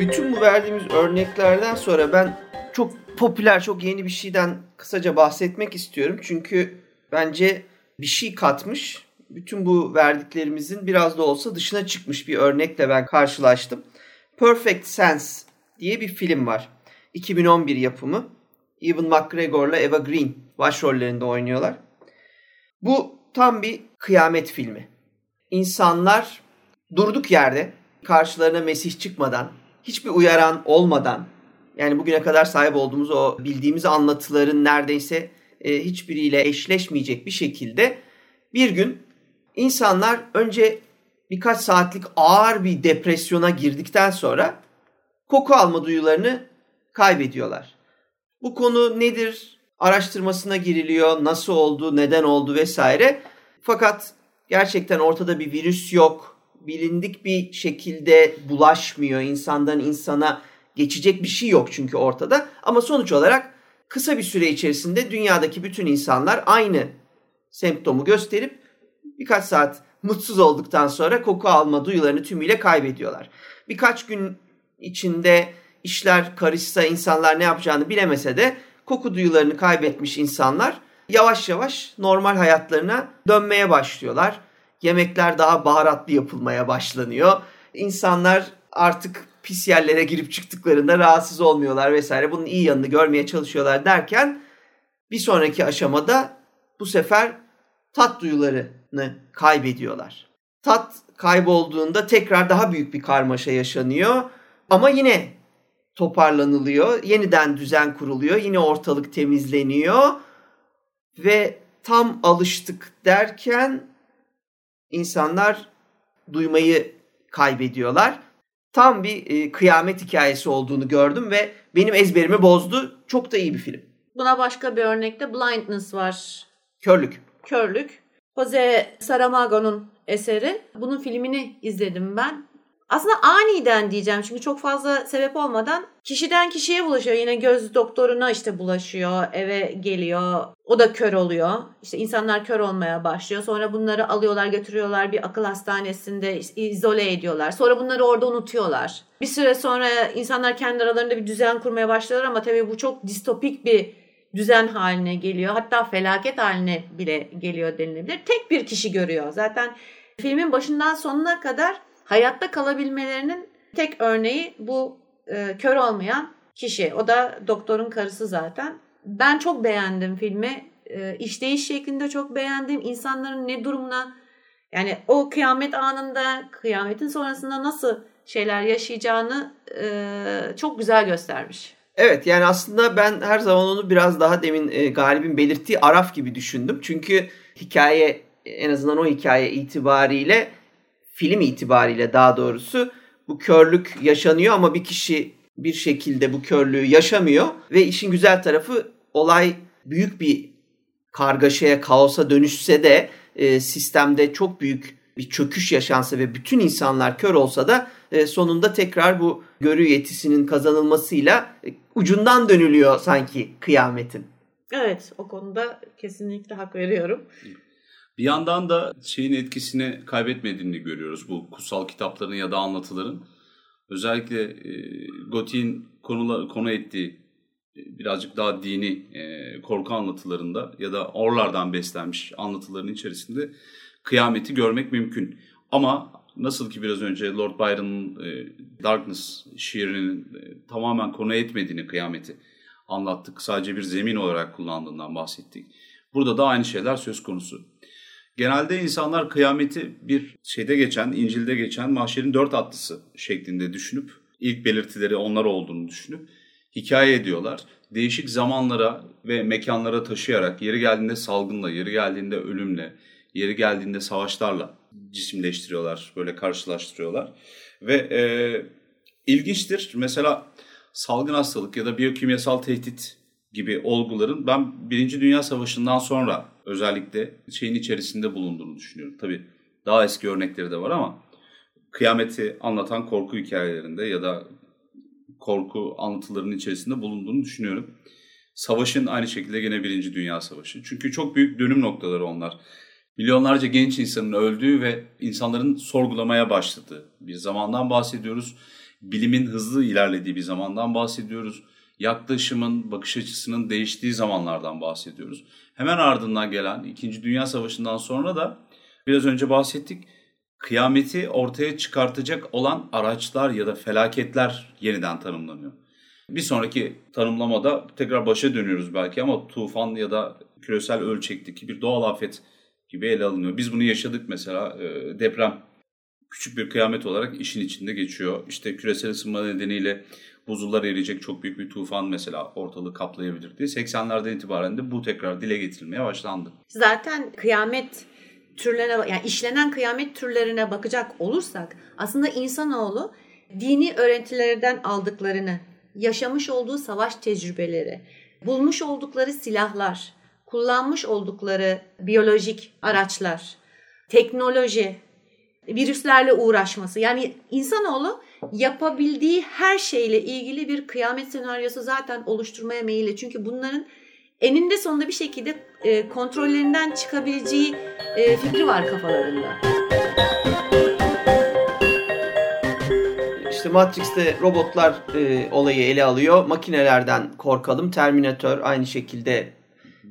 Bütün bu verdiğimiz örneklerden sonra ben çok popüler, çok yeni bir şeyden kısaca bahsetmek istiyorum. Çünkü bence bir şey katmış. Bütün bu verdiklerimizin biraz da olsa dışına çıkmış bir örnekle ben karşılaştım. Perfect Sense diye bir film var. 2011 yapımı. Ewan McGregor'la Eva Green başrollerinde oynuyorlar. Bu tam bir kıyamet filmi. İnsanlar durduk yerde karşılarına Mesih çıkmadan, hiçbir uyaran olmadan, yani bugüne kadar sahip olduğumuz o bildiğimiz anlatıların neredeyse e, hiçbiriyle eşleşmeyecek bir şekilde bir gün insanlar önce birkaç saatlik ağır bir depresyona girdikten sonra koku alma duyularını kaybediyorlar. Bu konu nedir? Araştırmasına giriliyor, nasıl oldu, neden oldu vesaire. Fakat gerçekten ortada bir virüs yok. Bilindik bir şekilde bulaşmıyor. İnsandan insana geçecek bir şey yok çünkü ortada. Ama sonuç olarak kısa bir süre içerisinde dünyadaki bütün insanlar aynı semptomu gösterip birkaç saat mutsuz olduktan sonra koku alma duyularını tümüyle kaybediyorlar. Birkaç gün içinde işler karışsa insanlar ne yapacağını bilemese de koku duyularını kaybetmiş insanlar yavaş yavaş normal hayatlarına dönmeye başlıyorlar. Yemekler daha baharatlı yapılmaya başlanıyor. İnsanlar artık pis yerlere girip çıktıklarında rahatsız olmuyorlar vesaire. Bunun iyi yanını görmeye çalışıyorlar derken bir sonraki aşamada bu sefer tat duyularını kaybediyorlar. Tat kaybolduğunda tekrar daha büyük bir karmaşa yaşanıyor ama yine toparlanılıyor. Yeniden düzen kuruluyor. Yine ortalık temizleniyor ve tam alıştık derken insanlar duymayı kaybediyorlar. Tam bir e, kıyamet hikayesi olduğunu gördüm ve benim ezberimi bozdu. Çok da iyi bir film. Buna başka bir örnekte Blindness var. Körlük. Körlük. Jose Saramago'nun eseri. Bunun filmini izledim ben. Aslında aniden diyeceğim çünkü çok fazla sebep olmadan kişiden kişiye bulaşıyor. Yine göz doktoruna işte bulaşıyor, eve geliyor. O da kör oluyor. İşte insanlar kör olmaya başlıyor. Sonra bunları alıyorlar, götürüyorlar bir akıl hastanesinde izole ediyorlar. Sonra bunları orada unutuyorlar. Bir süre sonra insanlar kendi aralarında bir düzen kurmaya başlıyorlar ama tabii bu çok distopik bir düzen haline geliyor. Hatta felaket haline bile geliyor denilebilir. Tek bir kişi görüyor. Zaten filmin başından sonuna kadar hayatta kalabilmelerinin tek örneği bu e, kör olmayan kişi. O da doktorun karısı zaten. Ben çok beğendim filmi. E, işleyiş şeklinde çok beğendim. İnsanların ne durumuna yani o kıyamet anında, kıyametin sonrasında nasıl şeyler yaşayacağını e, çok güzel göstermiş. Evet yani aslında ben her zaman onu biraz daha demin e, Galip'in belirttiği Araf gibi düşündüm. Çünkü hikaye en azından o hikaye itibariyle film itibariyle daha doğrusu bu körlük yaşanıyor ama bir kişi bir şekilde bu körlüğü yaşamıyor ve işin güzel tarafı olay büyük bir kargaşaya, kaosa dönüşse de e, sistemde çok büyük bir çöküş yaşansa ve bütün insanlar kör olsa da e, sonunda tekrar bu görü yetisinin kazanılmasıyla e, ucundan dönülüyor sanki kıyametin. Evet o konuda kesinlikle hak veriyorum. Bir yandan da şeyin etkisini kaybetmediğini görüyoruz bu kutsal kitapların ya da anlatıların. Özellikle e, konula, konu ettiği e, birazcık daha dini e, korku anlatılarında ya da orlardan beslenmiş anlatıların içerisinde kıyameti görmek mümkün. Ama nasıl ki biraz önce Lord Byron'ın e, Darkness şiirinin e, tamamen konu etmediğini kıyameti anlattık. Sadece bir zemin olarak kullandığından bahsettik. Burada da aynı şeyler söz konusu. Genelde insanlar kıyameti bir şeyde geçen, İncil'de geçen mahşerin dört atlısı şeklinde düşünüp, ilk belirtileri onlar olduğunu düşünüp hikaye ediyorlar. Değişik zamanlara ve mekanlara taşıyarak yeri geldiğinde salgınla, yeri geldiğinde ölümle, yeri geldiğinde savaşlarla cisimleştiriyorlar, böyle karşılaştırıyorlar. Ve e, ilginçtir mesela salgın hastalık ya da biyokimyasal tehdit gibi olguların ben Birinci Dünya Savaşı'ndan sonra özellikle şeyin içerisinde bulunduğunu düşünüyorum. Tabii daha eski örnekleri de var ama kıyameti anlatan korku hikayelerinde ya da korku anlatılarının içerisinde bulunduğunu düşünüyorum. Savaşın aynı şekilde gene Birinci Dünya Savaşı. Çünkü çok büyük dönüm noktaları onlar. Milyonlarca genç insanın öldüğü ve insanların sorgulamaya başladığı bir zamandan bahsediyoruz. Bilimin hızlı ilerlediği bir zamandan bahsediyoruz yaklaşımın, bakış açısının değiştiği zamanlardan bahsediyoruz. Hemen ardından gelen İkinci Dünya Savaşı'ndan sonra da biraz önce bahsettik. Kıyameti ortaya çıkartacak olan araçlar ya da felaketler yeniden tanımlanıyor. Bir sonraki tanımlamada tekrar başa dönüyoruz belki ama tufan ya da küresel ölçekteki bir doğal afet gibi ele alınıyor. Biz bunu yaşadık mesela deprem küçük bir kıyamet olarak işin içinde geçiyor. İşte küresel ısınma nedeniyle buzullar eriyecek çok büyük bir tufan mesela ortalığı kaplayabilirdi. 80'lerden itibaren de bu tekrar dile getirilmeye başlandı. Zaten kıyamet türlerine yani işlenen kıyamet türlerine bakacak olursak aslında insanoğlu dini öğretilerden aldıklarını, yaşamış olduğu savaş tecrübeleri, bulmuş oldukları silahlar, kullanmış oldukları biyolojik araçlar, teknoloji, virüslerle uğraşması. Yani insanoğlu yapabildiği her şeyle ilgili bir kıyamet senaryosu zaten oluşturmaya meyilli. Çünkü bunların eninde sonunda bir şekilde e, kontrollerinden çıkabileceği e, fikri var kafalarında. İşte Matrix'te robotlar e, olayı ele alıyor. Makinelerden korkalım. Terminator aynı şekilde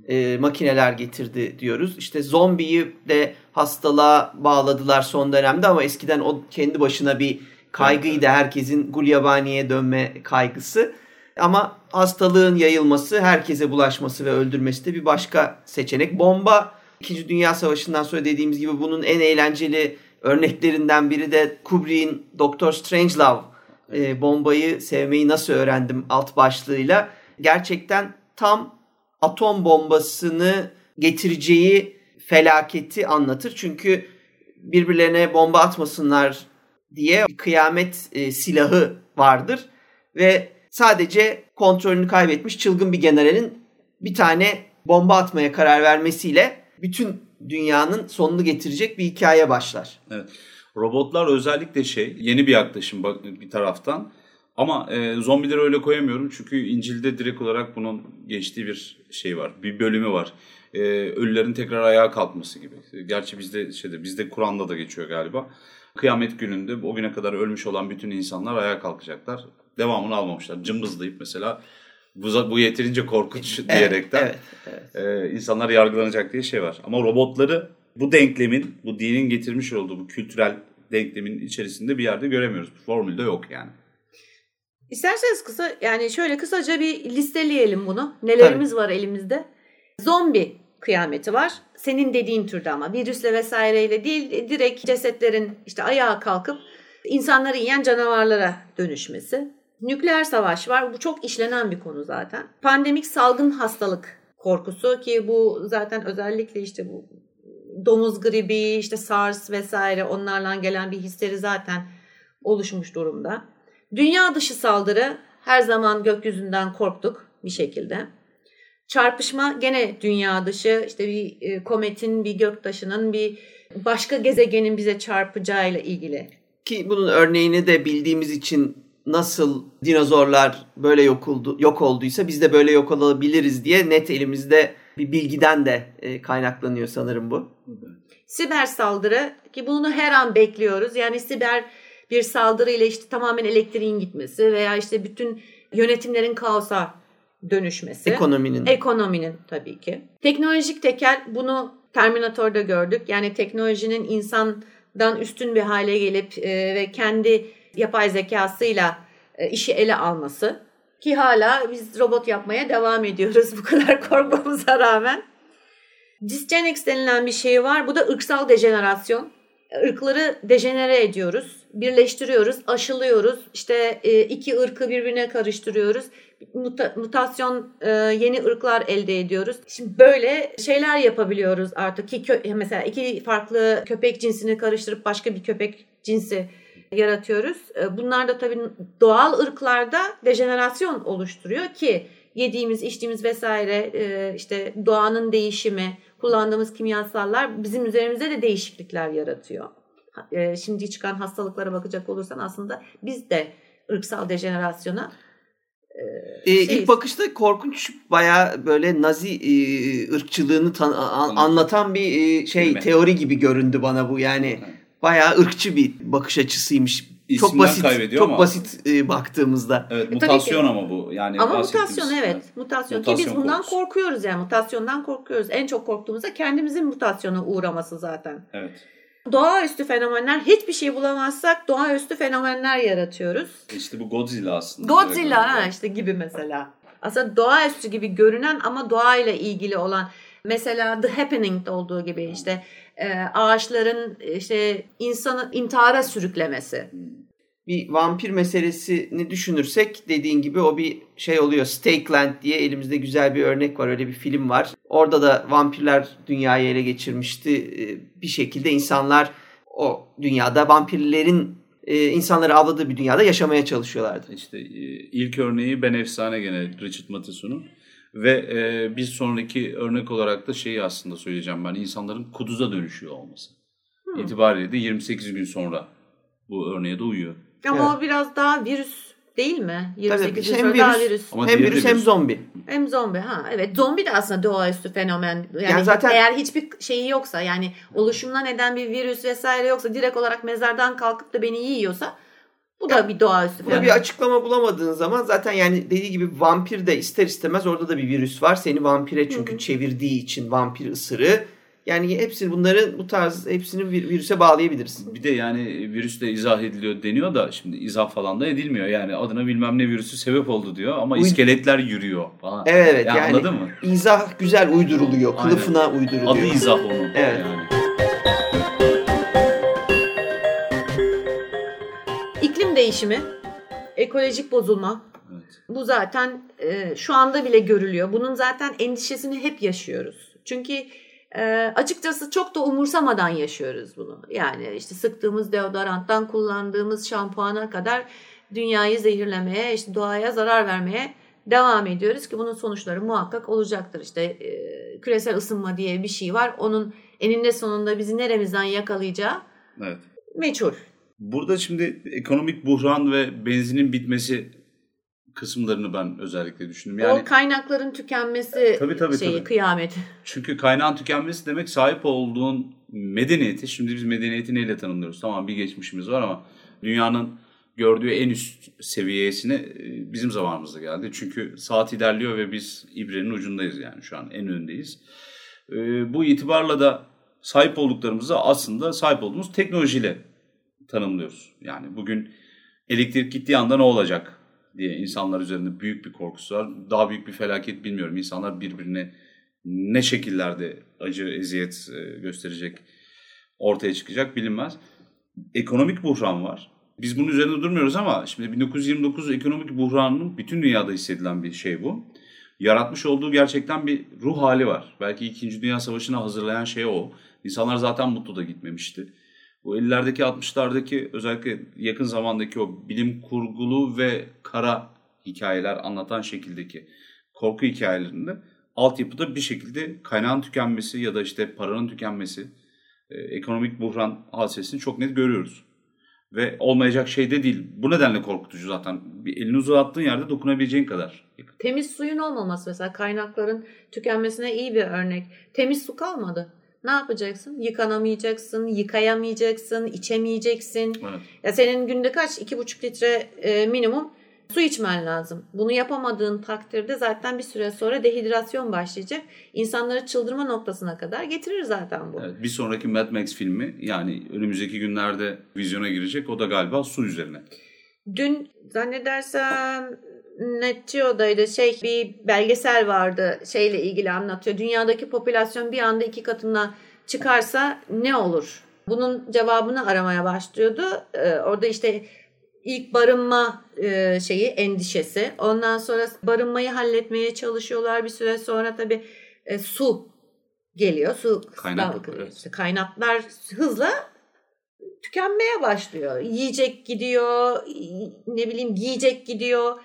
e, makineler getirdi diyoruz. İşte zombiyi de hastalığa bağladılar son dönemde ama eskiden o kendi başına bir kaygıydı herkesin gulyabaniye dönme kaygısı. Ama hastalığın yayılması, herkese bulaşması ve öldürmesi de bir başka seçenek. Bomba İkinci Dünya Savaşı'ndan sonra dediğimiz gibi bunun en eğlenceli örneklerinden biri de Kubrick'in Doctor Strangelove e, bombayı sevmeyi nasıl öğrendim alt başlığıyla. Gerçekten tam atom bombasını getireceği felaketi anlatır. Çünkü birbirlerine bomba atmasınlar diye kıyamet e, silahı vardır ve sadece kontrolünü kaybetmiş çılgın bir generalin bir tane bomba atmaya karar vermesiyle bütün dünyanın sonunu getirecek bir hikaye başlar. Evet. Robotlar özellikle şey yeni bir yaklaşım bir taraftan. Ama e, zombileri öyle koyamıyorum çünkü İncil'de direkt olarak bunun geçtiği bir şey var. Bir bölümü var. E, ölülerin tekrar ayağa kalkması gibi. Gerçi bizde şeyde bizde Kur'an'da da geçiyor galiba. Kıyamet gününde o güne kadar ölmüş olan bütün insanlar ayağa kalkacaklar. Devamını almamışlar. Cımbızlayıp mesela bu, bu yeterince korkunç evet, diyerekten evet, evet. E, insanlar yargılanacak diye şey var. Ama robotları bu denklemin, bu dinin getirmiş olduğu bu kültürel denklemin içerisinde bir yerde göremiyoruz. Formülde yok yani. İsterseniz kısa yani şöyle kısaca bir listeleyelim bunu. Nelerimiz Tabii. var elimizde? Zombi kıyameti var. Senin dediğin türde ama virüsle vesaireyle değil direkt cesetlerin işte ayağa kalkıp insanları yiyen canavarlara dönüşmesi. Nükleer savaş var. Bu çok işlenen bir konu zaten. Pandemik salgın hastalık korkusu ki bu zaten özellikle işte bu domuz gribi, işte SARS vesaire onlarla gelen bir histeri zaten oluşmuş durumda. Dünya dışı saldırı her zaman gökyüzünden korktuk bir şekilde. Çarpışma gene dünya dışı işte bir e, kometin, bir göktaşının, bir başka gezegenin bize çarpacağıyla ilgili. Ki bunun örneğini de bildiğimiz için nasıl dinozorlar böyle yok, oldu, yok olduysa biz de böyle yok olabiliriz diye net elimizde bir bilgiden de e, kaynaklanıyor sanırım bu. Siber saldırı ki bunu her an bekliyoruz. Yani siber bir saldırı ile işte tamamen elektriğin gitmesi veya işte bütün yönetimlerin kaosa dönüşmesi. Ekonominin. Ekonominin tabii ki. Teknolojik tekel bunu Terminator'da gördük. Yani teknolojinin insandan üstün bir hale gelip e, ve kendi yapay zekasıyla e, işi ele alması. Ki hala biz robot yapmaya devam ediyoruz bu kadar korkmamıza rağmen. Dysgenics denilen bir şey var. Bu da ırksal dejenerasyon. Irkları dejenere ediyoruz, birleştiriyoruz, aşılıyoruz. İşte e, iki ırkı birbirine karıştırıyoruz. Muta, mutasyon e, yeni ırklar elde ediyoruz. Şimdi böyle şeyler yapabiliyoruz artık. Ki kö, mesela iki farklı köpek cinsini karıştırıp başka bir köpek cinsi yaratıyoruz. E, bunlar da tabii doğal ırklarda dejenerasyon oluşturuyor ki yediğimiz, içtiğimiz vesaire işte doğanın değişimi, kullandığımız kimyasallar bizim üzerimizde de değişiklikler yaratıyor. E, şimdi çıkan hastalıklara bakacak olursan aslında biz de ırksal dejenerasyona e, ee, ilk bakışta korkunç baya böyle Nazi e, ırkçılığını tan- an- anlatan bir e, şey teori gibi göründü bana bu yani bayağı ırkçı bir bakış açısıymış. İsimden çok basit çok ama. basit e, baktığımızda. Evet e, mutasyon ama bu. Yani ama mutasyon evet. Mutasyon. mutasyon ki biz bundan korkusu. korkuyoruz yani mutasyondan korkuyoruz. En çok korktuğumuz da kendimizin mutasyona uğraması zaten. Evet. Doğaüstü fenomenler hiçbir şey bulamazsak doğaüstü fenomenler yaratıyoruz. İşte bu Godzilla aslında. Godzilla ha işte gibi mesela. Aslında doğaüstü gibi görünen ama doğayla ilgili olan mesela The Happening'de olduğu gibi işte e, ağaçların işte insanı intihara sürüklemesi. Bir vampir meselesini düşünürsek dediğin gibi o bir şey oluyor. Stakeland diye elimizde güzel bir örnek var. Öyle bir film var. Orada da vampirler dünyayı ele geçirmişti. E, bir şekilde insanlar o dünyada vampirlerin e, insanları avladığı bir dünyada yaşamaya çalışıyorlardı. İşte ilk örneği Ben Efsane gene Richard Matheson'un. Ve e, bir sonraki örnek olarak da şeyi aslında söyleyeceğim ben insanların kuduza dönüşüyor olması. Hmm. İtibariyle de 28 gün sonra bu örneğe de uyuyor. Ama evet. o biraz daha virüs değil mi? 28 Tabii, hem virüs, daha virüs. Ama hem virüs hem zombi. Hem zombi ha evet zombi de aslında doğaüstü fenomen. Yani, yani zaten eğer hiçbir şeyi yoksa yani oluşumuna neden bir virüs vesaire yoksa direkt olarak mezardan kalkıp da beni yiyorsa bu da bir doğaüstü Buna bir açıklama bulamadığın zaman zaten yani dediği gibi vampir de ister istemez orada da bir virüs var. Seni vampire çünkü Hı-hı. çevirdiği için vampir ısırı. Yani hepsi bunların bu tarz hepsini virüse bağlayabiliriz. Bir de yani virüsle izah ediliyor deniyor da şimdi izah falan da edilmiyor. Yani adına bilmem ne virüsü sebep oldu diyor ama Uy- iskeletler yürüyor falan. Evet evet yani, yani anladın mı? İzah güzel uyduruluyor. Aynen. Kılıfına uyduruluyor. Adı izah onun. Evet. Yani. İklim değişimi, ekolojik bozulma. Evet. Bu zaten e, şu anda bile görülüyor. Bunun zaten endişesini hep yaşıyoruz. Çünkü e, açıkçası çok da umursamadan yaşıyoruz bunu. Yani işte sıktığımız deodoranttan kullandığımız şampuana kadar dünyayı zehirlemeye, işte doğaya zarar vermeye devam ediyoruz ki bunun sonuçları muhakkak olacaktır. İşte e, küresel ısınma diye bir şey var. Onun eninde sonunda bizi neremizden yakalayacağı Evet. meçhul. Burada şimdi ekonomik buhran ve benzinin bitmesi kısımlarını ben özellikle düşündüm. Yani o kaynakların tükenmesi Tabii, tabii, şeyi tabii. kıyamet. çünkü kaynağın tükenmesi demek sahip olduğun medeniyeti. Şimdi biz medeniyeti neyle tanımlıyoruz? Tamam bir geçmişimiz var ama dünyanın gördüğü en üst seviyesine e, bizim zamanımızda geldi. Çünkü saat ilerliyor ve biz ibrenin ucundayız yani şu an en öndeyiz. E, Bu itibarla da sahip olduklarımızı aslında sahip olduğumuz teknolojiyle tanımlıyoruz. Yani bugün elektrik gittiği anda ne olacak diye insanlar üzerinde büyük bir korkusu var. Daha büyük bir felaket bilmiyorum. İnsanlar birbirine ne şekillerde acı, eziyet e, gösterecek, ortaya çıkacak bilinmez. Ekonomik buhran var. Biz bunun üzerinde durmuyoruz ama şimdi 1929 ekonomik buhranının bütün dünyada hissedilen bir şey bu. Yaratmış olduğu gerçekten bir ruh hali var. Belki 2. Dünya Savaşı'na hazırlayan şey o. İnsanlar zaten mutlu da gitmemişti. Bu 50'lerdeki 60'lardaki özellikle yakın zamandaki o bilim kurgulu ve kara hikayeler anlatan şekildeki korku hikayelerinde altyapıda bir şekilde kaynağın tükenmesi ya da işte paranın tükenmesi, e, ekonomik buhran hadisesini çok net görüyoruz. Ve olmayacak şey de değil. Bu nedenle korkutucu zaten. Bir elini uzattığın yerde dokunabileceğin kadar. Temiz suyun olmaması mesela kaynakların tükenmesine iyi bir örnek. Temiz su kalmadı. Ne yapacaksın? Yıkanamayacaksın, yıkayamayacaksın, içemeyeceksin. Evet. Ya senin günde kaç? iki buçuk litre e, minimum su içmen lazım. Bunu yapamadığın takdirde zaten bir süre sonra dehidrasyon başlayacak. İnsanları çıldırma noktasına kadar getirir zaten bu. Evet, bir sonraki Mad Max filmi yani önümüzdeki günlerde vizyona girecek. O da galiba su üzerine. Dün zannedersem Netgeo'daydı şey bir belgesel vardı şeyle ilgili anlatıyor. Dünyadaki popülasyon bir anda iki katına çıkarsa ne olur? Bunun cevabını aramaya başlıyordu. Ee, orada işte ilk barınma e, şeyi endişesi. Ondan sonra barınmayı halletmeye çalışıyorlar. Bir süre sonra tabii e, su geliyor. Su Kaynak, evet. işte kaynaklar hızla tükenmeye başlıyor. Yiyecek gidiyor, ne bileyim giyecek gidiyor.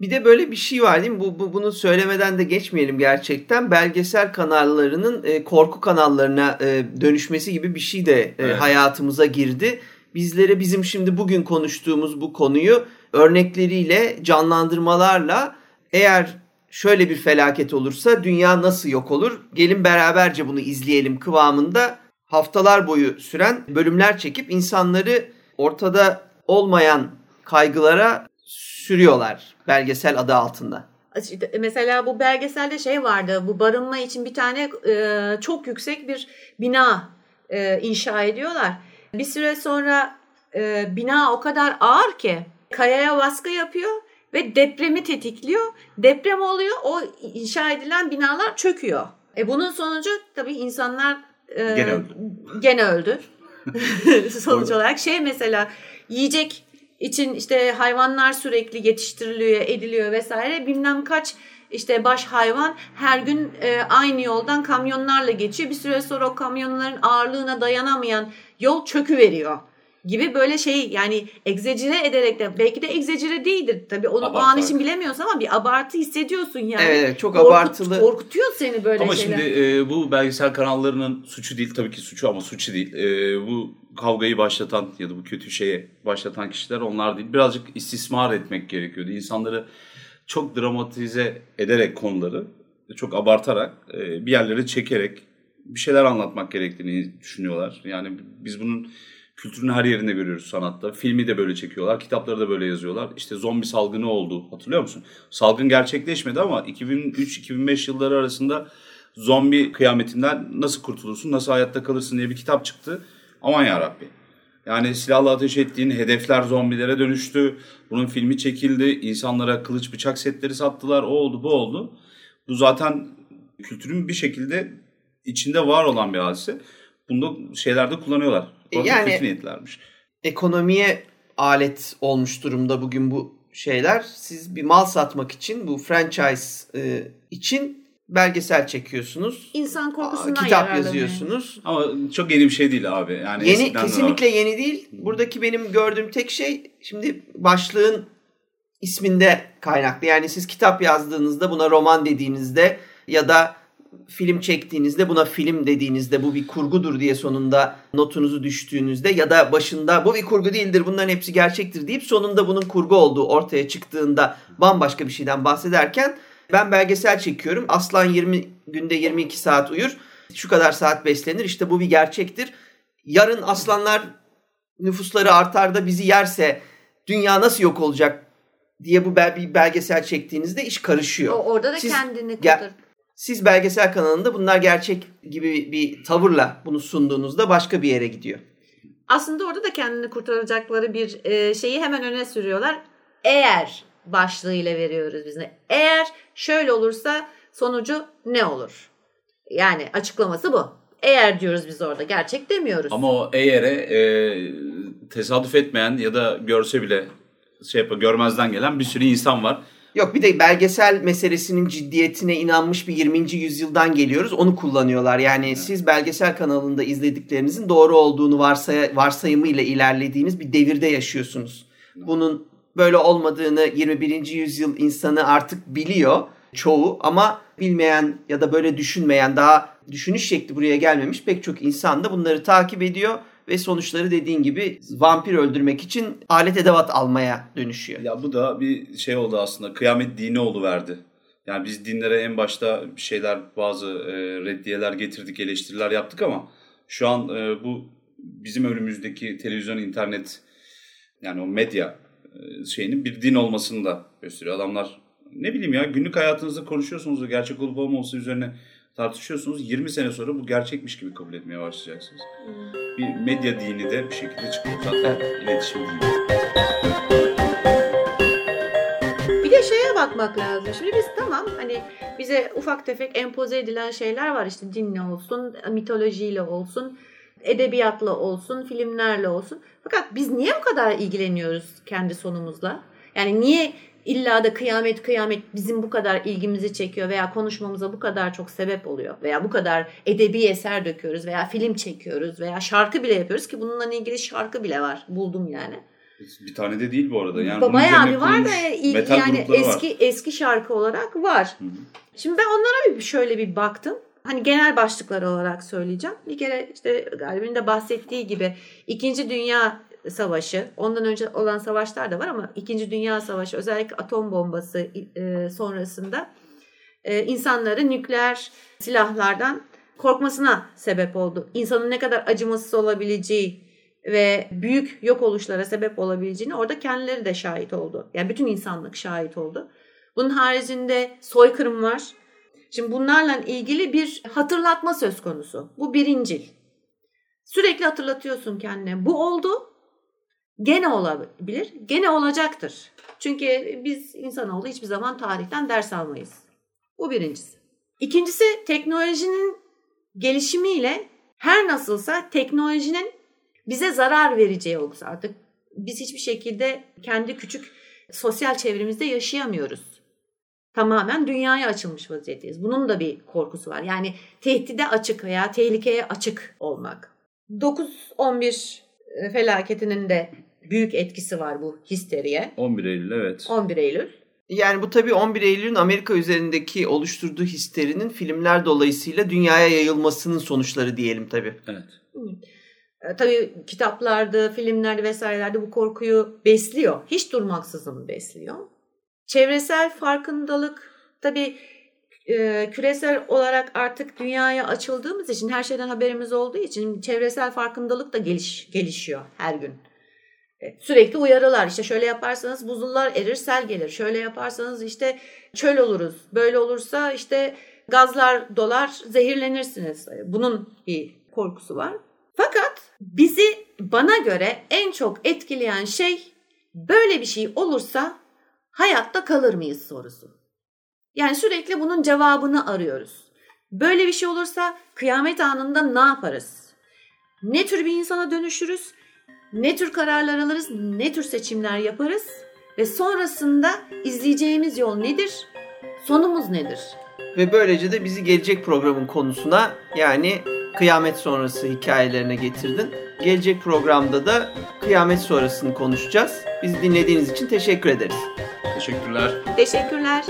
Bir de böyle bir şey var değil mi? Bu, bu bunu söylemeden de geçmeyelim gerçekten. Belgesel kanallarının e, korku kanallarına e, dönüşmesi gibi bir şey de e, Evet. hayatımıza girdi. Bizlere bizim şimdi bugün konuştuğumuz bu konuyu örnekleriyle, canlandırmalarla eğer şöyle bir felaket olursa dünya nasıl yok olur? Gelin beraberce bunu izleyelim kıvamında haftalar boyu süren bölümler çekip insanları ortada olmayan kaygılara sürüyorlar belgesel adı altında. İşte Mesela bu belgeselde şey vardı. Bu barınma için bir tane e, çok yüksek bir bina e, inşa ediyorlar. Bir süre sonra e, bina o kadar ağır ki kayaya baskı yapıyor ve depremi tetikliyor. Deprem oluyor. O inşa edilen binalar çöküyor. E bunun sonucu tabii insanlar e, Gene öldü. Gene öldü. Sonuç olarak şey mesela yiyecek için işte hayvanlar sürekli yetiştiriliyor, ediliyor vesaire. Bilmem kaç işte baş hayvan her gün e, aynı yoldan kamyonlarla geçiyor. Bir süre sonra o kamyonların ağırlığına dayanamayan yol çökü veriyor gibi böyle şey yani egzecire ederek de belki de egzecire değildir. Tabii onu o an Abartarak. için bilemiyorsun ama bir abartı hissediyorsun yani. Evet, evet çok Korkut- abartılı. Korkutuyor seni böyle Ama şeyler. şimdi e, bu belgesel kanallarının suçu değil tabii ki suçu ama suçu değil. E, bu kavgayı başlatan ya da bu kötü şeye başlatan kişiler onlar değil. Birazcık istismar etmek gerekiyordu. İnsanları çok dramatize ederek konuları, çok abartarak e, bir yerlere çekerek bir şeyler anlatmak gerektiğini düşünüyorlar. Yani biz bunun kültürün her yerinde görüyoruz sanatta. Filmi de böyle çekiyorlar, kitapları da böyle yazıyorlar. İşte zombi salgını oldu hatırlıyor musun? Salgın gerçekleşmedi ama 2003-2005 yılları arasında zombi kıyametinden nasıl kurtulursun, nasıl hayatta kalırsın diye bir kitap çıktı. Aman yarabbi. Yani silahla ateş ettiğin hedefler zombilere dönüştü. Bunun filmi çekildi. İnsanlara kılıç bıçak setleri sattılar. O oldu bu oldu. Bu zaten kültürün bir şekilde içinde var olan bir hadise. Bunda şeylerde kullanıyorlar. Yani- kötü niyetlermiş. ekonomiye alet olmuş durumda bugün bu şeyler. Siz bir mal satmak için bu franchise e, için belgesel çekiyorsunuz. İnsan korkusundan kitap yazıyorsunuz. Ama çok yeni bir şey değil abi. Yani Yeni kesinlikle var. yeni değil. Buradaki benim gördüğüm tek şey şimdi başlığın isminde kaynaklı. Yani siz kitap yazdığınızda buna roman dediğinizde ya da film çektiğinizde buna film dediğinizde bu bir kurgudur diye sonunda notunuzu düştüğünüzde ya da başında bu bir kurgu değildir bunların hepsi gerçektir deyip sonunda bunun kurgu olduğu ortaya çıktığında bambaşka bir şeyden bahsederken ben belgesel çekiyorum. Aslan 20 günde 22 saat uyur. Şu kadar saat beslenir. İşte bu bir gerçektir. Yarın aslanlar nüfusları artar da bizi yerse dünya nasıl yok olacak diye bu bel- bir belgesel çektiğinizde iş karışıyor. O, orada da Siz- kendini kurtar. Siz belgesel kanalında bunlar gerçek gibi bir tavırla bunu sunduğunuzda başka bir yere gidiyor. Aslında orada da kendini kurtaracakları bir e, şeyi hemen öne sürüyorlar. Eğer başlığıyla veriyoruz biz de. Eğer şöyle olursa sonucu ne olur? Yani açıklaması bu. Eğer diyoruz biz orada gerçek demiyoruz. Ama o eğere e, tesadüf etmeyen ya da görse bile şey yapar, görmezden gelen bir sürü insan var. Yok bir de belgesel meselesinin ciddiyetine inanmış bir 20. yüzyıldan geliyoruz. Onu kullanıyorlar. Yani siz belgesel kanalında izlediklerinizin doğru olduğunu varsay varsayımıyla ilerlediğiniz bir devirde yaşıyorsunuz. Bunun böyle olmadığını 21. yüzyıl insanı artık biliyor çoğu ama bilmeyen ya da böyle düşünmeyen daha düşünüş şekli buraya gelmemiş pek çok insan da bunları takip ediyor ve sonuçları dediğin gibi vampir öldürmek için alet edevat almaya dönüşüyor. Ya bu da bir şey oldu aslında. Kıyamet dini verdi. Yani biz dinlere en başta şeyler bazı e, reddiyeler getirdik, eleştiriler yaptık ama şu an e, bu bizim önümüzdeki televizyon, internet yani o medya e, şeyinin bir din olmasını da gösteriyor. Adamlar ne bileyim ya günlük hayatınızda konuşuyorsunuz da gerçek olup olmaması üzerine tartışıyorsunuz. 20 sene sonra bu gerçekmiş gibi kabul etmeye başlayacaksınız. Bir medya dini de bir şekilde çıkıyor zaten. iletişim dini. Bir de şeye bakmak lazım. Şimdi biz tamam hani bize ufak tefek empoze edilen şeyler var işte dinle olsun, mitolojiyle olsun, edebiyatla olsun, filmlerle olsun. Fakat biz niye bu kadar ilgileniyoruz kendi sonumuzla? Yani niye illa da kıyamet kıyamet bizim bu kadar ilgimizi çekiyor veya konuşmamıza bu kadar çok sebep oluyor veya bu kadar edebi eser döküyoruz veya film çekiyoruz veya şarkı bile yapıyoruz ki bununla ilgili şarkı bile var. Buldum yani. Bir tane de değil bu arada. Yani bunun Bayağı bir var da metal yani grupları var. eski eski şarkı olarak var. Hı hı. Şimdi ben onlara bir şöyle bir baktım. Hani genel başlıklar olarak söyleyeceğim. Bir kere işte Galip'in de bahsettiği gibi İkinci Dünya Savaşı, ondan önce olan savaşlar da var ama İkinci Dünya Savaşı özellikle atom bombası e, sonrasında e, insanların nükleer silahlardan korkmasına sebep oldu. İnsanın ne kadar acımasız olabileceği ve büyük yok oluşlara sebep olabileceğini orada kendileri de şahit oldu. Yani bütün insanlık şahit oldu. Bunun haricinde soykırım var. Şimdi bunlarla ilgili bir hatırlatma söz konusu. Bu birincil. Sürekli hatırlatıyorsun kendine. Bu oldu. Gene olabilir. Gene olacaktır. Çünkü biz insanoğlu hiçbir zaman tarihten ders almayız. Bu birincisi. İkincisi teknolojinin gelişimiyle her nasılsa teknolojinin bize zarar vereceği olgusu. Artık biz hiçbir şekilde kendi küçük sosyal çevremizde yaşayamıyoruz. Tamamen dünyaya açılmış vaziyetteyiz. Bunun da bir korkusu var. Yani tehdide açık veya tehlikeye açık olmak. 9-11 felaketinin de büyük etkisi var bu histeriye. 11 Eylül evet. 11 Eylül. Yani bu tabii 11 Eylül'ün Amerika üzerindeki oluşturduğu histerinin filmler dolayısıyla dünyaya yayılmasının sonuçları diyelim tabii. Evet. E, tabii kitaplarda, filmlerde vesairelerde bu korkuyu besliyor. Hiç durmaksızın besliyor. Çevresel farkındalık tabii e, küresel olarak artık dünyaya açıldığımız için her şeyden haberimiz olduğu için çevresel farkındalık da geliş, gelişiyor her gün. E, Sürekli uyarılar işte şöyle yaparsanız buzullar erir sel gelir. Şöyle yaparsanız işte çöl oluruz. Böyle olursa işte gazlar dolar zehirlenirsiniz. E, Bunun bir korkusu var. Fakat bizi bana göre en çok etkileyen şey böyle bir şey olursa hayatta kalır mıyız sorusu. Yani sürekli bunun cevabını arıyoruz. Böyle bir şey olursa kıyamet anında ne yaparız? Ne tür bir insana dönüşürüz? Ne tür kararlar alırız? Ne tür seçimler yaparız? Ve sonrasında izleyeceğimiz yol nedir? Sonumuz nedir? Ve böylece de bizi gelecek programın konusuna yani kıyamet sonrası hikayelerine getirdin. Gelecek programda da kıyamet sonrasını konuşacağız. Bizi dinlediğiniz için teşekkür ederiz. Teşekkürler. Teşekkürler.